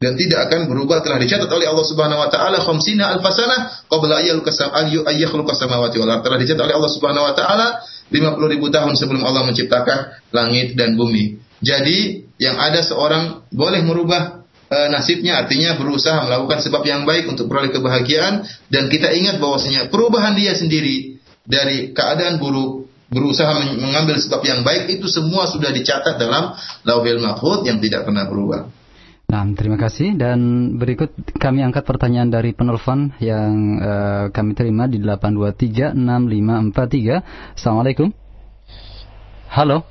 dan tidak akan berubah telah dicatat oleh Allah Subhanahu wa taala khamsina alfasana qabla ayyukhluqa samawati wal ardh telah dicatat oleh Allah Subhanahu wa taala 50 ribu tahun sebelum Allah menciptakan langit dan bumi. Jadi yang ada seorang boleh merubah e, nasibnya artinya berusaha melakukan sebab yang baik untuk peroleh kebahagiaan dan kita ingat bahwasanya perubahan dia sendiri dari keadaan buruk berusaha mengambil sebab yang baik itu semua sudah dicatat dalam Lauhil Mahfuz yang tidak pernah berubah. Nah, terima kasih dan berikut kami angkat pertanyaan dari penelpon yang uh, kami terima di 8236543. Assalamualaikum. Halo.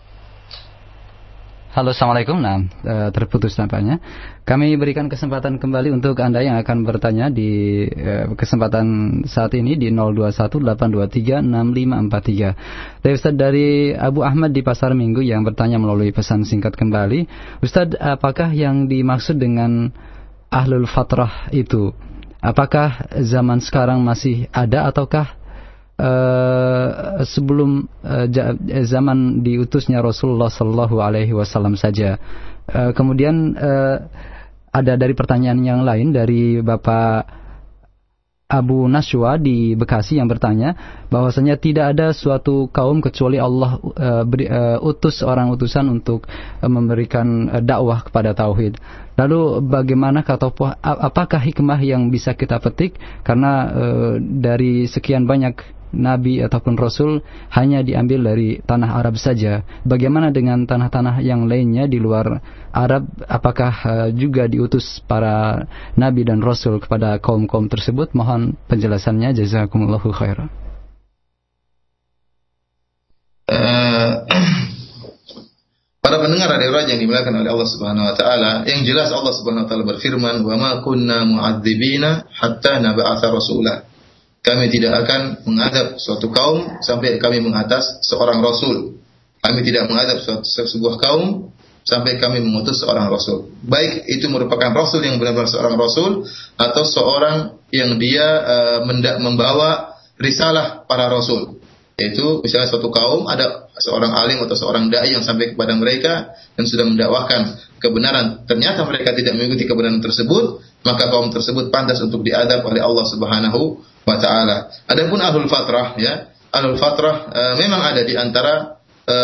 Halo, assalamualaikum. Nah, e, terputus nampaknya. Kami berikan kesempatan kembali untuk anda yang akan bertanya di e, kesempatan saat ini di 0218236543. Dari Ustaz dari Abu Ahmad di Pasar Minggu yang bertanya melalui pesan singkat kembali, Ustaz, apakah yang dimaksud dengan ahlul fatrah itu? Apakah zaman sekarang masih ada ataukah uh, sebelum uh, zaman diutusnya Rasulullah Shallallahu Alaihi Wasallam saja. Uh, kemudian uh, ada dari pertanyaan yang lain dari Bapak Abu Naswa di Bekasi yang bertanya bahwasanya tidak ada suatu kaum kecuali Allah uh, beri, uh, utus orang utusan untuk uh, memberikan uh, dakwah kepada tauhid. Lalu bagaimana kata apakah hikmah yang bisa kita petik karena uh, dari sekian banyak nabi ataupun rasul hanya diambil dari tanah Arab saja. Bagaimana dengan tanah-tanah yang lainnya di luar Arab? Apakah uh, juga diutus para nabi dan rasul kepada kaum-kaum tersebut? Mohon penjelasannya. Jazakumullahu khairan. Uh, para pendengar radio raja yang dimuliakan oleh Allah Subhanahu wa taala, yang jelas Allah Subhanahu wa taala berfirman, "Wa ma kunna mu'adzibina hatta nab'atha rasulah." Kami tidak akan menghadap suatu kaum sampai kami mengatas seorang rasul. Kami tidak menghadap suatu, sebuah kaum sampai kami mengutus seorang rasul. Baik itu merupakan rasul yang benar-benar seorang rasul atau seorang yang dia uh, membawa risalah para rasul. Yaitu misalnya suatu kaum ada seorang alim atau seorang dai yang sampai kepada mereka dan sudah mendakwahkan kebenaran. Ternyata mereka tidak mengikuti kebenaran tersebut, maka kaum tersebut pantas untuk diadab oleh Allah Subhanahu wa taala. Adapun ahlul fatrah ya, ahlul fatrah e, memang ada di antara e,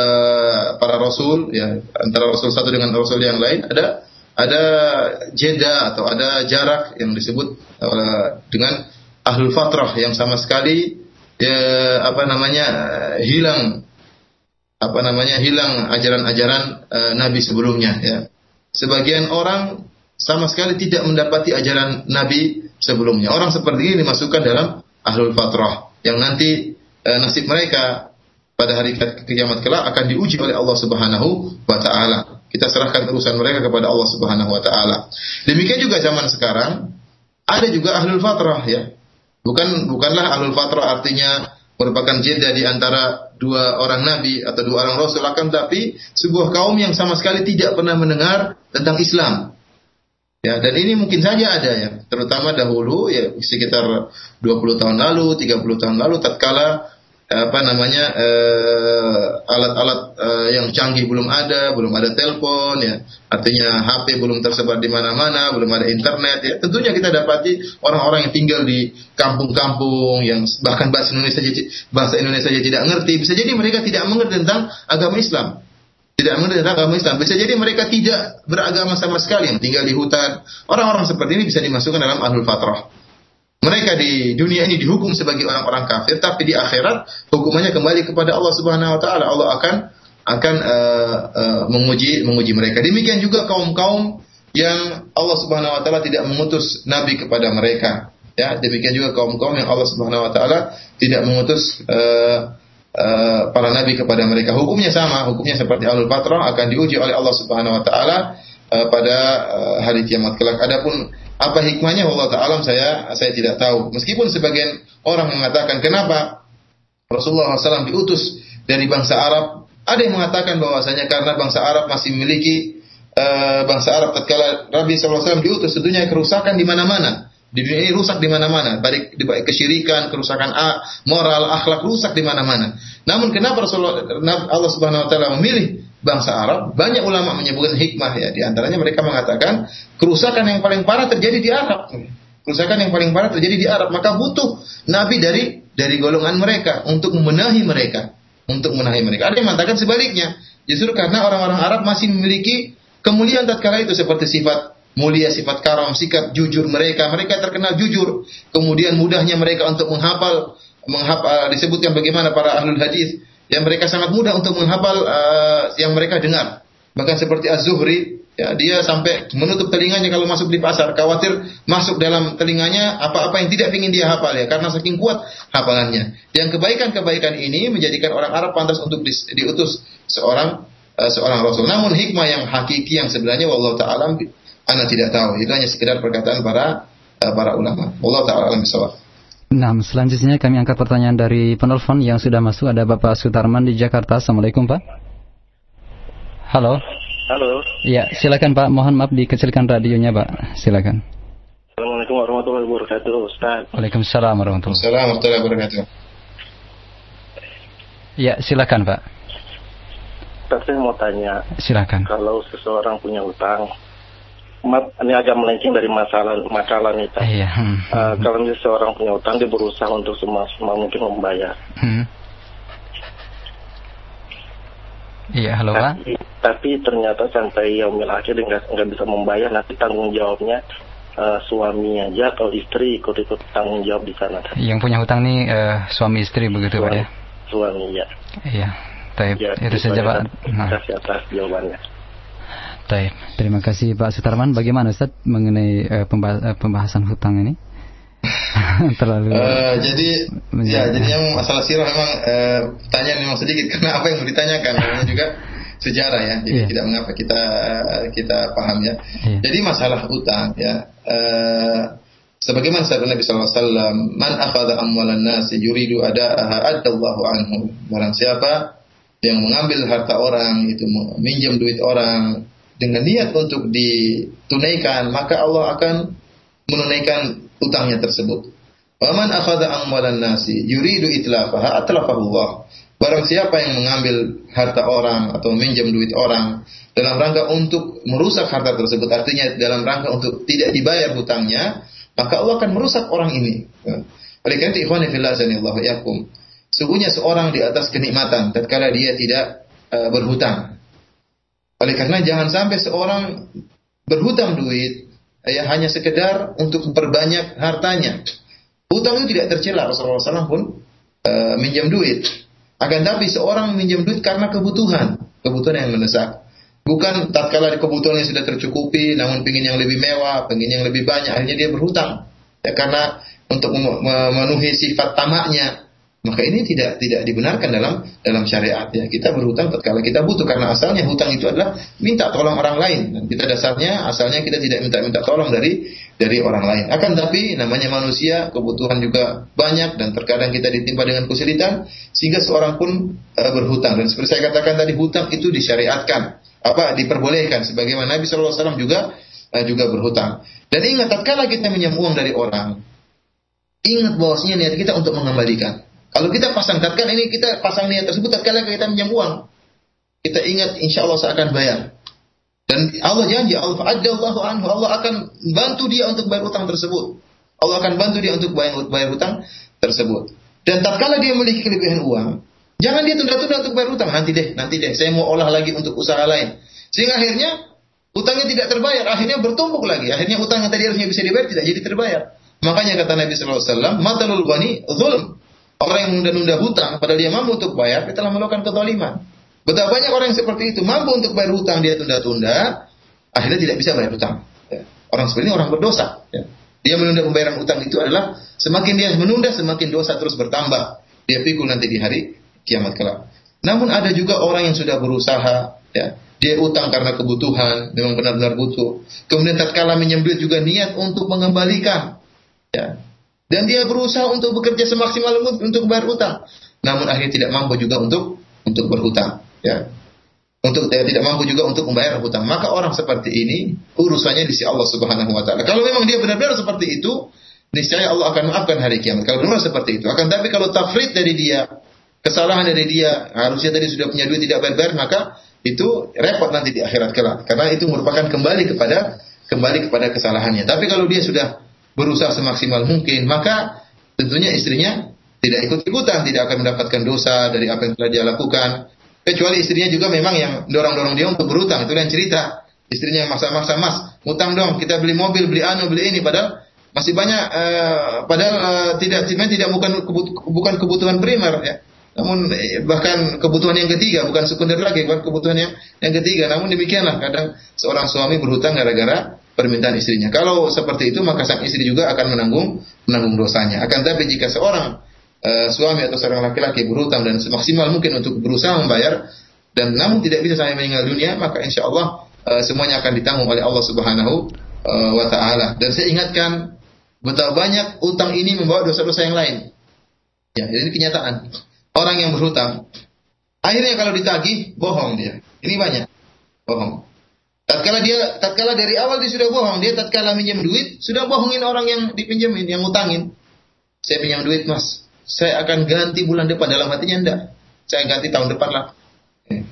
para rasul ya, antara rasul satu dengan rasul yang lain ada ada jeda atau ada jarak yang disebut e, dengan ahlul fatrah yang sama sekali ya, apa namanya hilang apa namanya hilang ajaran-ajaran e, Nabi sebelumnya ya. Sebagian orang sama sekali tidak mendapati ajaran Nabi sebelumnya. Orang seperti ini dimasukkan dalam ahlul fatrah yang nanti e, nasib mereka pada hari kiamat kelak akan diuji oleh Allah Subhanahu wa taala. kita serahkan urusan mereka kepada Allah Subhanahu wa taala. Demikian juga zaman sekarang ada juga ahlul fatrah ya. Bukan bukanlah ahlul fatrah artinya merupakan jeda di antara dua orang nabi atau dua orang rasul akan tapi sebuah kaum yang sama sekali tidak pernah mendengar tentang Islam. Ya, dan ini mungkin saja ada ya, terutama dahulu ya sekitar 20 tahun lalu, 30 tahun lalu tatkala apa namanya eh, alat-alat uh, yang canggih belum ada, belum ada telepon ya. Artinya HP belum tersebar di mana-mana, belum ada internet ya. Tentunya kita dapati orang-orang yang tinggal di kampung-kampung yang bahkan bahasa Indonesia bahasa Indonesia saja tidak ngerti, bisa jadi mereka tidak mengerti tentang agama Islam. Tidak tentang agama Islam. Bisa jadi mereka tidak beragama sama sekali yang tinggal di hutan. Orang-orang seperti ini bisa dimasukkan dalam ahlul fatrah. Mereka di dunia ini dihukum sebagai orang-orang kafir, tapi di akhirat hukumannya kembali kepada Allah Subhanahu wa taala. Allah akan akan uh, uh, menguji menguji mereka. Demikian juga kaum-kaum yang Allah Subhanahu wa taala tidak mengutus nabi kepada mereka. Ya, demikian juga kaum-kaum yang Allah Subhanahu wa taala tidak mengutus uh, uh, para nabi kepada mereka. Hukumnya sama, hukumnya seperti alul patrah akan diuji oleh Allah Subhanahu wa taala uh, pada uh, hari kiamat kelak. Adapun apa hikmahnya Allah Ta'ala saya saya tidak tahu. Meskipun sebagian orang mengatakan kenapa Rasulullah SAW diutus dari bangsa Arab. Ada yang mengatakan bahwasanya karena bangsa Arab masih memiliki uh, bangsa Arab tatkala Nabi SAW diutus tentunya kerusakan di mana-mana. Di dunia ini rusak di mana-mana, baik baik kesyirikan, kerusakan moral, akhlak rusak di mana-mana. Namun kenapa Rasulullah Allah Subhanahu wa taala memilih bangsa Arab, banyak ulama menyebutkan hikmah ya. Di antaranya mereka mengatakan kerusakan yang paling parah terjadi di Arab. Kerusakan yang paling parah terjadi di Arab, maka butuh nabi dari dari golongan mereka untuk membenahi mereka, untuk menahi mereka. Ada yang mengatakan sebaliknya, justru karena orang-orang Arab masih memiliki kemuliaan tatkala itu seperti sifat mulia, sifat karam, sikap jujur mereka. Mereka terkenal jujur. Kemudian mudahnya mereka untuk menghafal menghafal disebutkan bagaimana para ahlul hadis yang mereka sangat mudah untuk menghafal uh, yang mereka dengar. Bahkan seperti Az-Zuhri, ya, dia sampai menutup telinganya kalau masuk di pasar, khawatir masuk dalam telinganya apa-apa yang tidak ingin dia hafal ya, karena saking kuat hafalannya. Yang kebaikan-kebaikan ini menjadikan orang Arab pantas untuk di, diutus seorang uh, seorang rasul. Namun hikmah yang hakiki yang sebenarnya Allah taala anda tidak tahu. Itu hanya sekedar perkataan para uh, para ulama. Allah taala alam Nah, selanjutnya kami angkat pertanyaan dari penelpon yang sudah masuk. Ada Bapak Sutarman di Jakarta. Assalamualaikum, Pak. Halo. Halo. Ya, silakan Pak. Mohon maaf dikecilkan radionya, Pak. Silakan. Assalamualaikum warahmatullahi wabarakatuh, Ustaz. Waalaikumsalam warahmatullahi wabarakatuh. Ya, silakan, Pak. Tapi saya mau tanya. Silakan. Kalau seseorang punya utang, ini agak melenceng dari masalah masalah nih Iya. Hmm. Uh, kalau misalnya seorang punya utang dia berusaha untuk semaksimal mungkin membayar. Hmm. Iya, halo tapi, Pak. Tapi ternyata sampai yaumil akhir dia nggak bisa membayar, nanti tanggung jawabnya uh, suami aja atau istri ikut-ikut tanggung jawab di sana. Yang punya hutang nih uh, suami istri begitu suami, Pak ya? Suami ya. Iya. Taib. Ya, itu saja Pak. Nah. Kasih atas jawabannya. Taib. Terima kasih Pak Sutarman. Bagaimana Ustaz mengenai uh, pembahasan hutang ini? Terlalu. Uh, jadi ya jadi yang masalah sirah memang uh, pertanyaan memang sedikit karena apa yang mau ditanyakan namanya juga sejarah ya. Jadi yeah. tidak mengapa kita kita paham ya. Yeah. Jadi masalah hutang ya. Uh, sebagaimana sabda Nabi sallallahu alaihi wasallam, "Man akhadha amwalan nas yuridu ada'aha adallahu anhu." Barang siapa yang mengambil harta orang itu minjam duit orang dengan niat untuk ditunaikan, maka Allah akan menunaikan utangnya tersebut. Waman akhadha amwalan nasi yuridu itlafaha atlafahullah. Barang siapa yang mengambil harta orang atau minjam duit orang dalam rangka untuk merusak harta tersebut, artinya dalam rangka untuk tidak dibayar hutangnya, maka Allah akan merusak orang ini. Oleh karena itu, fillah yakum. Sungguhnya seorang di atas kenikmatan tatkala dia tidak uh, berhutang. Oleh karena jangan sampai seorang berhutang duit ya hanya sekedar untuk memperbanyak hartanya. Hutang itu tidak tercela Rasulullah SAW pun e, minjam duit. Akan tapi seorang minjam duit karena kebutuhan, kebutuhan yang mendesak. Bukan tatkala kebutuhan yang sudah tercukupi, namun ingin yang lebih mewah, ingin yang lebih banyak, akhirnya dia berhutang. Ya, karena untuk memenuhi sifat tamaknya, maka ini tidak tidak dibenarkan dalam dalam syariat ya. Kita berhutang tatkala kita butuh karena asalnya hutang itu adalah minta tolong orang lain dan kita dasarnya asalnya kita tidak minta-minta tolong dari dari orang lain. Akan tapi namanya manusia kebutuhan juga banyak dan terkadang kita ditimpa dengan kesulitan sehingga seorang pun uh, berhutang dan seperti saya katakan tadi hutang itu disyariatkan apa diperbolehkan sebagaimana Nabi SAW juga uh, juga berhutang. Dan ingat tatkala kita minjam dari orang ingat bahwasanya niat kita untuk mengembalikan. Kalau kita pasang tatkala ini kita pasang niat tersebut tatkala kita minjam uang. Kita ingat insya Allah saya akan bayar. Dan Allah janji Allah Allah akan bantu dia untuk bayar utang tersebut. Allah akan bantu dia untuk bayar, bayar utang tersebut. Dan tatkala dia memiliki kelebihan uang, jangan dia tunda-tunda untuk bayar utang. Nanti deh, nanti deh, saya mau olah lagi untuk usaha lain. Sehingga akhirnya utangnya tidak terbayar, akhirnya bertumpuk lagi. Akhirnya utang yang tadi harusnya bisa dibayar tidak jadi terbayar. Makanya kata Nabi sallallahu alaihi wasallam, "Matalul ghani zulm." Orang yang menunda-nunda hutang, padahal dia mampu untuk bayar, dia telah melakukan kezaliman. Betapa banyak orang yang seperti itu, mampu untuk bayar hutang, dia tunda-tunda, akhirnya tidak bisa bayar hutang. Ya. Orang seperti ini orang berdosa. Ya. Dia menunda pembayaran hutang itu adalah semakin dia menunda, semakin dosa terus bertambah. Dia pikul nanti di hari kiamat kelak. Namun ada juga orang yang sudah berusaha, ya, dia utang karena kebutuhan, memang benar-benar butuh. Kemudian tatkala duit juga niat untuk mengembalikan. Ya, dan dia berusaha untuk bekerja semaksimal mungkin untuk bayar utang. Namun akhirnya tidak mampu juga untuk untuk berhutang. Ya. Untuk eh, tidak mampu juga untuk membayar hutang. Maka orang seperti ini urusannya di sisi Allah Subhanahu wa taala. Kalau memang dia benar-benar seperti itu, niscaya Allah akan maafkan hari kiamat. Kalau benar seperti itu. Akan tapi kalau tafrid dari dia, kesalahan dari dia, harusnya tadi sudah punya duit tidak bayar, maka itu repot nanti di akhirat kelak. Karena itu merupakan kembali kepada kembali kepada kesalahannya. Tapi kalau dia sudah berusaha semaksimal mungkin, maka tentunya istrinya tidak ikut-ikutan, tidak akan mendapatkan dosa dari apa yang telah dia lakukan. Kecuali istrinya juga memang yang dorong-dorong dia untuk berutang, itu yang cerita. Istrinya yang maksa-maksa, mas, utang dong, kita beli mobil, beli anu, beli ini, padahal masih banyak, uh, padahal uh, tidak, tidak bukan bukan kebutuhan primer ya. Namun eh, bahkan kebutuhan yang ketiga bukan sekunder lagi, bukan kebutuhan yang yang ketiga. Namun demikianlah kadang seorang suami berhutang gara-gara permintaan istrinya. Kalau seperti itu maka sang istri juga akan menanggung menanggung dosanya. Akan tapi jika seorang uh, suami atau seorang laki-laki berhutang dan semaksimal mungkin untuk berusaha membayar dan namun tidak bisa sampai meninggal dunia, maka insya Allah uh, semuanya akan ditanggung oleh Allah Subhanahu uh, wa taala. Dan saya ingatkan betapa banyak utang ini membawa dosa-dosa yang lain. Ya, ini kenyataan. Orang yang berhutang akhirnya kalau ditagih bohong dia. Ini banyak. Bohong. Tatkala dia, tatkala dari awal dia sudah bohong, dia tatkala minjem duit, sudah bohongin orang yang dipinjemin, yang ngutangin. Saya pinjam duit mas, saya akan ganti bulan depan dalam hatinya enggak. Saya ganti tahun depan lah. Eh.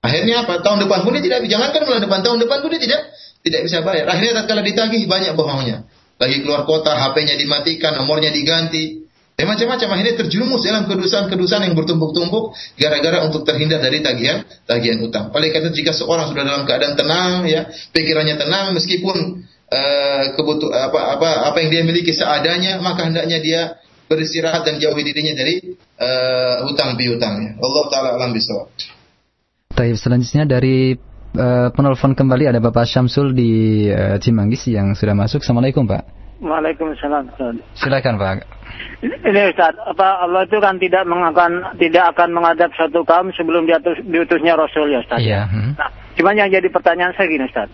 Akhirnya apa? Tahun depan pun dia tidak, jangankan bulan depan, tahun depan pun dia tidak tidak bisa bayar. Akhirnya tatkala ditagih banyak bohongnya. Lagi keluar kota, HP-nya dimatikan, nomornya diganti, Ya macam-macam akhirnya terjerumus dalam kedusan-kedusan yang bertumpuk-tumpuk gara-gara untuk terhindar dari tagihan tagihan utang. Oleh karena jika seorang sudah dalam keadaan tenang ya, pikirannya tenang meskipun uh, kebutuh apa apa apa yang dia miliki seadanya, maka hendaknya dia beristirahat dan jauhi dirinya dari uh, hutang piutangnya. Allah taala alam bisawab. Baik, selanjutnya dari uh, penelpon kembali ada Bapak Syamsul di uh, Cimanggis yang sudah masuk. Assalamualaikum Pak. Waalaikumsalam. Silakan Pak. Ini Ustaz, apa Allah itu kan tidak mengakan tidak akan mengadab satu kaum sebelum diutus, diutusnya Rasul ya Ustaz. Iya. Hmm. Nah, cuman yang jadi pertanyaan saya gini Ustaz.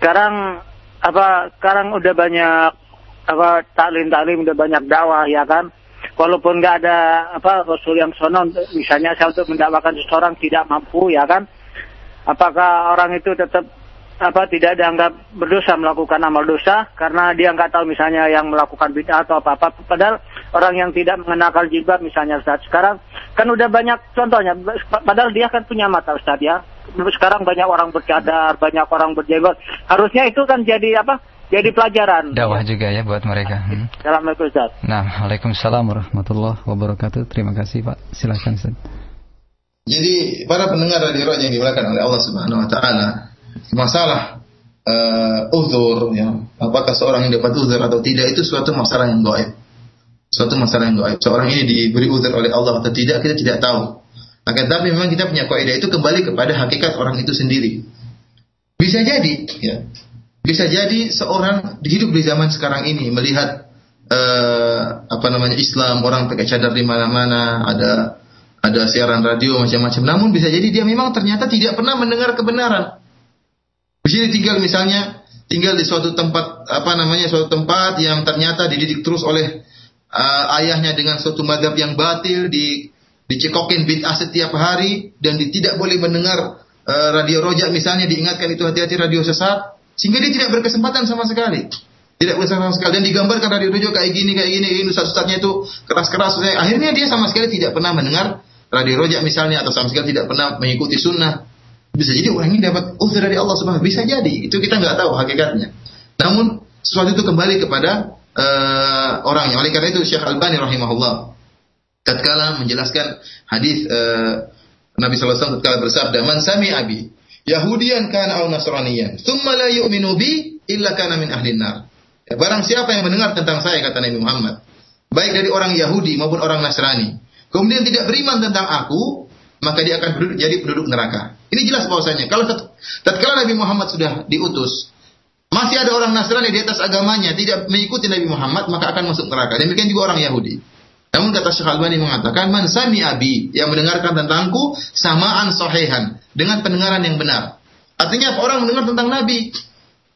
Sekarang apa sekarang udah banyak apa taklim-taklim udah banyak dakwah ya kan. Walaupun nggak ada apa Rasul yang sono misalnya saya untuk mendakwakan seseorang tidak mampu ya kan. Apakah orang itu tetap apa tidak dianggap berdosa melakukan amal dosa karena dia nggak tahu misalnya yang melakukan bid'ah atau apa apa padahal orang yang tidak mengenakan jilbab misalnya Ustaz. Sekarang kan udah banyak contohnya. Padahal dia kan punya mata Ustaz ya. Sekarang banyak orang bercadar banyak orang berjenggot harusnya itu kan jadi apa? Jadi pelajaran. Dakwah juga ya buat mereka. Hmm. Assalamualaikum Ustaz. Nah Waalaikumsalam warahmatullahi wabarakatuh. Terima kasih Pak. Silakan Ustaz. Jadi para pendengar radio yang dimuliakan oleh Allah Subhanahu wa taala masalah uh, uzur ya. Apakah seorang yang dapat uzur atau tidak itu suatu masalah yang gaib. Suatu masalah yang gaib. Seorang ini diberi uzur oleh Allah atau tidak kita tidak tahu. Akan tapi memang kita punya kaidah itu kembali kepada hakikat orang itu sendiri. Bisa jadi ya. Bisa jadi seorang hidup di zaman sekarang ini melihat uh, apa namanya Islam, orang pakai cadar di mana-mana, ada ada siaran radio macam-macam. Namun bisa jadi dia memang ternyata tidak pernah mendengar kebenaran. Bisa tinggal misalnya tinggal di suatu tempat apa namanya suatu tempat yang ternyata dididik terus oleh uh, ayahnya dengan suatu madhab yang batil di dicekokin bid'ah setiap hari dan tidak boleh mendengar uh, radio rojak misalnya diingatkan itu hati-hati radio sesat sehingga dia tidak berkesempatan sama sekali. Tidak berkesempatan sama sekali. Dan digambarkan radio rojak kayak gini kayak gini ini ustaz-ustaznya itu keras-keras. Akhirnya dia sama sekali tidak pernah mendengar radio rojak misalnya atau sama sekali tidak pernah mengikuti sunnah bisa jadi orang ini dapat uzur dari Allah Subhanahu bisa jadi. Itu kita nggak tahu hakikatnya. Namun sesuatu itu kembali kepada uh, orangnya. Oleh karena itu Syekh Albani rahimahullah tatkala menjelaskan hadis uh, Nabi wasallam tatkala bersabda, "Man sami abi Yahudian kana au Nasraniyan, thumma la yu'minu bi illa kana min ahli nar." Ya, barang siapa yang mendengar tentang saya kata Nabi Muhammad, baik dari orang Yahudi maupun orang Nasrani, kemudian tidak beriman tentang aku, maka dia akan berduduk, jadi penduduk neraka. Ini jelas bahwasanya kalau tatkala Nabi Muhammad sudah diutus, masih ada orang Nasrani di atas agamanya tidak mengikuti Nabi Muhammad, maka akan masuk neraka. Demikian juga orang Yahudi. Namun kata Syekh Albani mengatakan, Man sami abi, yang mendengarkan tentangku, samaan sohehan, dengan pendengaran yang benar. Artinya orang mendengar tentang Nabi,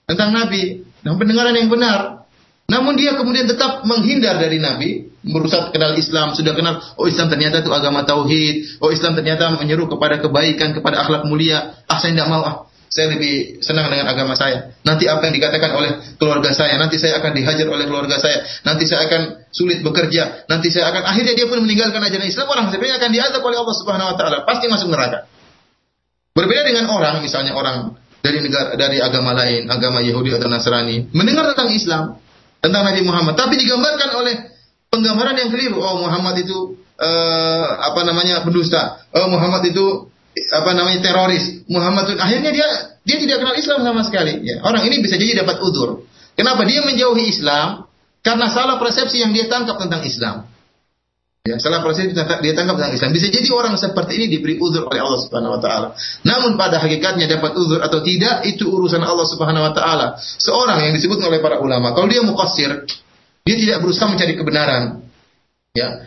tentang Nabi, dengan pendengaran yang benar. Namun dia kemudian tetap menghindar dari Nabi, merusak kenal Islam, sudah kenal, oh Islam ternyata itu agama tauhid, oh Islam ternyata menyeru kepada kebaikan, kepada akhlak mulia, ah saya tidak mau, ah. Saya lebih senang dengan agama saya. Nanti apa yang dikatakan oleh keluarga saya, nanti saya akan dihajar oleh keluarga saya, nanti saya akan sulit bekerja, nanti saya akan akhirnya dia pun meninggalkan ajaran Islam, orang sebenarnya akan diazab oleh Allah Subhanahu wa taala, pasti masuk neraka. Berbeda dengan orang, misalnya orang dari negara dari agama lain, agama Yahudi atau Nasrani, mendengar tentang Islam, tentang Nabi Muhammad, tapi digambarkan oleh penggambaran yang keliru. Oh, Muhammad itu uh, apa namanya pendusta. Oh, Muhammad itu apa namanya teroris. Muhammad akhirnya dia dia tidak kenal Islam sama sekali. Ya. orang ini bisa jadi dapat udur. Kenapa? Dia menjauhi Islam karena salah persepsi yang dia tangkap tentang Islam. Ya salah persepsi dia tangkap tentang Islam. Bisa jadi orang seperti ini diberi udur oleh Allah Subhanahu wa taala. Namun pada hakikatnya dapat udur atau tidak itu urusan Allah Subhanahu wa taala. Seorang yang disebut oleh para ulama kalau dia muqassir dia tidak berusaha mencari kebenaran ya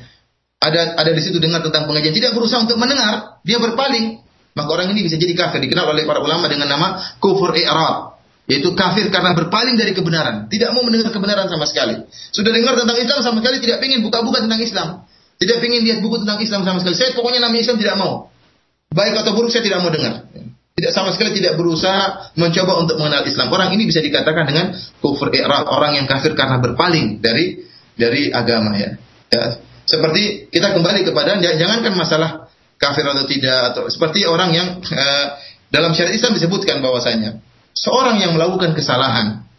ada ada di situ dengar tentang pengajian, tidak berusaha untuk mendengar, dia berpaling, maka orang ini bisa jadi kafir. Dikenal oleh para ulama dengan nama kufur i'rab, yaitu kafir karena berpaling dari kebenaran, tidak mau mendengar kebenaran sama sekali. Sudah dengar tentang Islam sama sekali tidak ingin buka-buka tentang Islam. Tidak ingin lihat buku tentang Islam sama sekali. Saya pokoknya nama Islam tidak mau. Baik atau buruk saya tidak mau dengar. Tidak sama sekali tidak berusaha mencoba untuk mengenal Islam. Orang ini bisa dikatakan dengan kufur i'rab, orang yang kafir karena berpaling dari dari agama ya. ya seperti kita kembali kepada jangankan masalah kafir atau tidak atau seperti orang yang uh, dalam syariat Islam disebutkan bahwasanya seorang yang melakukan kesalahan,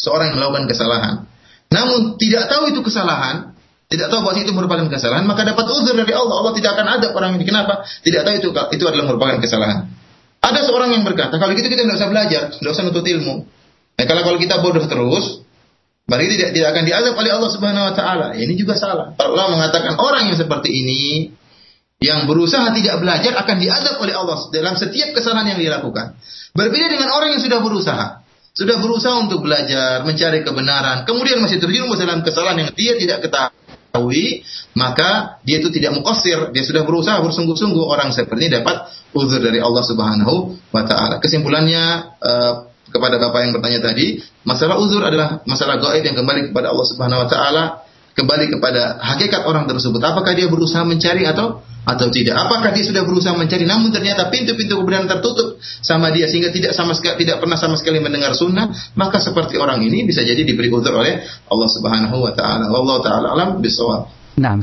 seorang yang melakukan kesalahan, namun tidak tahu itu kesalahan, tidak tahu bahwa itu merupakan kesalahan, maka dapat uzur dari Allah. Allah tidak akan ada orang ini. Kenapa? Tidak tahu itu itu adalah merupakan kesalahan. Ada seorang yang berkata, kalau gitu kita tidak usah belajar, tidak usah nutut ilmu. Nah, kalau kalau kita bodoh terus, Berarti tidak tidak akan diazab oleh Allah Subhanahu wa taala. Ini juga salah. Para mengatakan orang yang seperti ini yang berusaha tidak belajar akan diazab oleh Allah dalam setiap kesalahan yang dilakukan. Berbeda dengan orang yang sudah berusaha. Sudah berusaha untuk belajar, mencari kebenaran, kemudian masih terjerumus dalam kesalahan yang dia tidak ketahui, maka dia itu tidak mukosir, dia sudah berusaha bersungguh-sungguh. Orang seperti ini dapat uzur dari Allah Subhanahu wa taala. Kesimpulannya uh, kepada Bapak yang bertanya tadi, masalah uzur adalah masalah gaib yang kembali kepada Allah Subhanahu wa taala, kembali kepada hakikat orang tersebut. Apakah dia berusaha mencari atau atau tidak? Apakah dia sudah berusaha mencari namun ternyata pintu-pintu kebenaran tertutup sama dia sehingga tidak sama sekali tidak pernah sama sekali mendengar sunnah, maka seperti orang ini bisa jadi diberi uzur oleh Allah Subhanahu wa taala. Allah taala alam bisawab. Nah,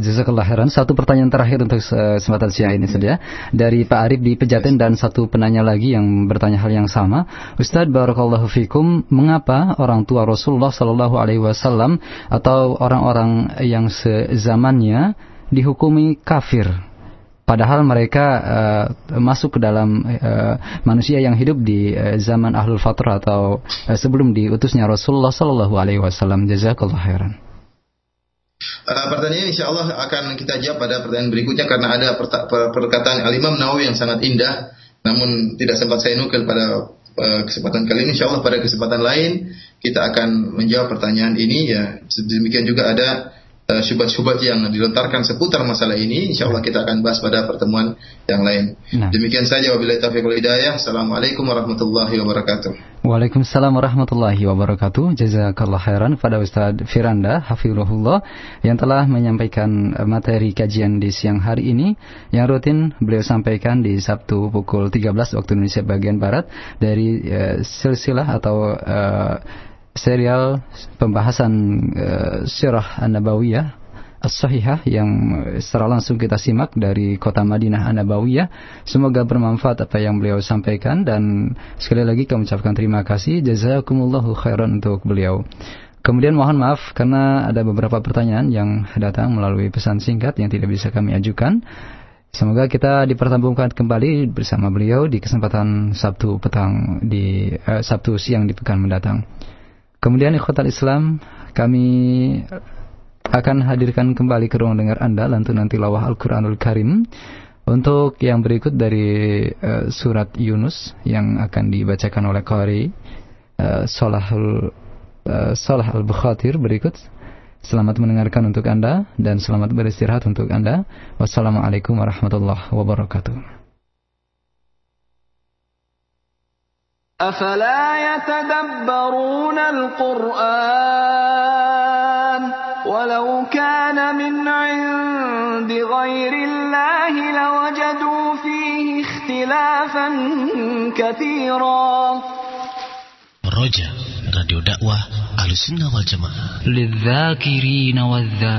jazakallah khairan. Satu pertanyaan terakhir untuk uh, kesempatan siang ini saja dari Pak Arif di Pejaten dan satu penanya lagi yang bertanya hal yang sama. Ustadz barakallahu fikum, mengapa orang tua Rasulullah Shallallahu alaihi wasallam atau orang-orang yang sezamannya dihukumi kafir padahal mereka uh, masuk ke dalam uh, manusia yang hidup di uh, zaman ahlul fatrah atau uh, sebelum diutusnya Rasulullah Shallallahu alaihi wasallam. Jazakallah khairan. Uh, pertanyaan insya Allah akan kita jawab pada pertanyaan berikutnya karena ada perkataan Al-Imam Nawawi yang sangat indah namun tidak sempat saya nukil pada uh, kesempatan kali ini insya Allah pada kesempatan lain kita akan menjawab pertanyaan ini ya. Demikian juga ada uh, syubhat-syubhat yang dilontarkan seputar masalah ini. Insya Allah kita akan bahas pada pertemuan yang lain. Nah. Demikian saja wabillahi taufiq wal hidayah. Assalamualaikum warahmatullahi wabarakatuh. Waalaikumsalam warahmatullahi wabarakatuh. Jazakallah khairan kepada Ustaz Firanda Hafizullah yang telah menyampaikan eh, materi kajian di siang hari ini yang rutin beliau sampaikan di Sabtu pukul 13 waktu Indonesia bagian barat dari uh, silsilah atau uh, serial pembahasan uh, Sirah An-Nabawiyah As-Sahihah yang secara langsung kita simak dari kota Madinah An-Nabawiyah. Semoga bermanfaat apa yang beliau sampaikan dan sekali lagi kami ucapkan terima kasih jazakumullahu khairan untuk beliau. Kemudian mohon maaf karena ada beberapa pertanyaan yang datang melalui pesan singkat yang tidak bisa kami ajukan. Semoga kita dipertemukan kembali bersama beliau di kesempatan Sabtu petang di eh, Sabtu siang di pekan mendatang. Kemudian ikhwatal Islam kami akan hadirkan kembali ke ruang dengar Anda lantunan tilawah Al-Qur'anul Karim untuk yang berikut dari uh, surat Yunus yang akan dibacakan oleh Qari uh, Salahul uh, Salah Al-Bukhatir berikut. Selamat mendengarkan untuk Anda dan selamat beristirahat untuk Anda. Wassalamualaikum warahmatullahi wabarakatuh. أفلا يتدبرون القرآن ولو كان من عند غير الله لوجدوا فيه اختلافا كثيرا. رجاء راديو دعوة أهل السنة والجماعة للذاكرين والذاكرين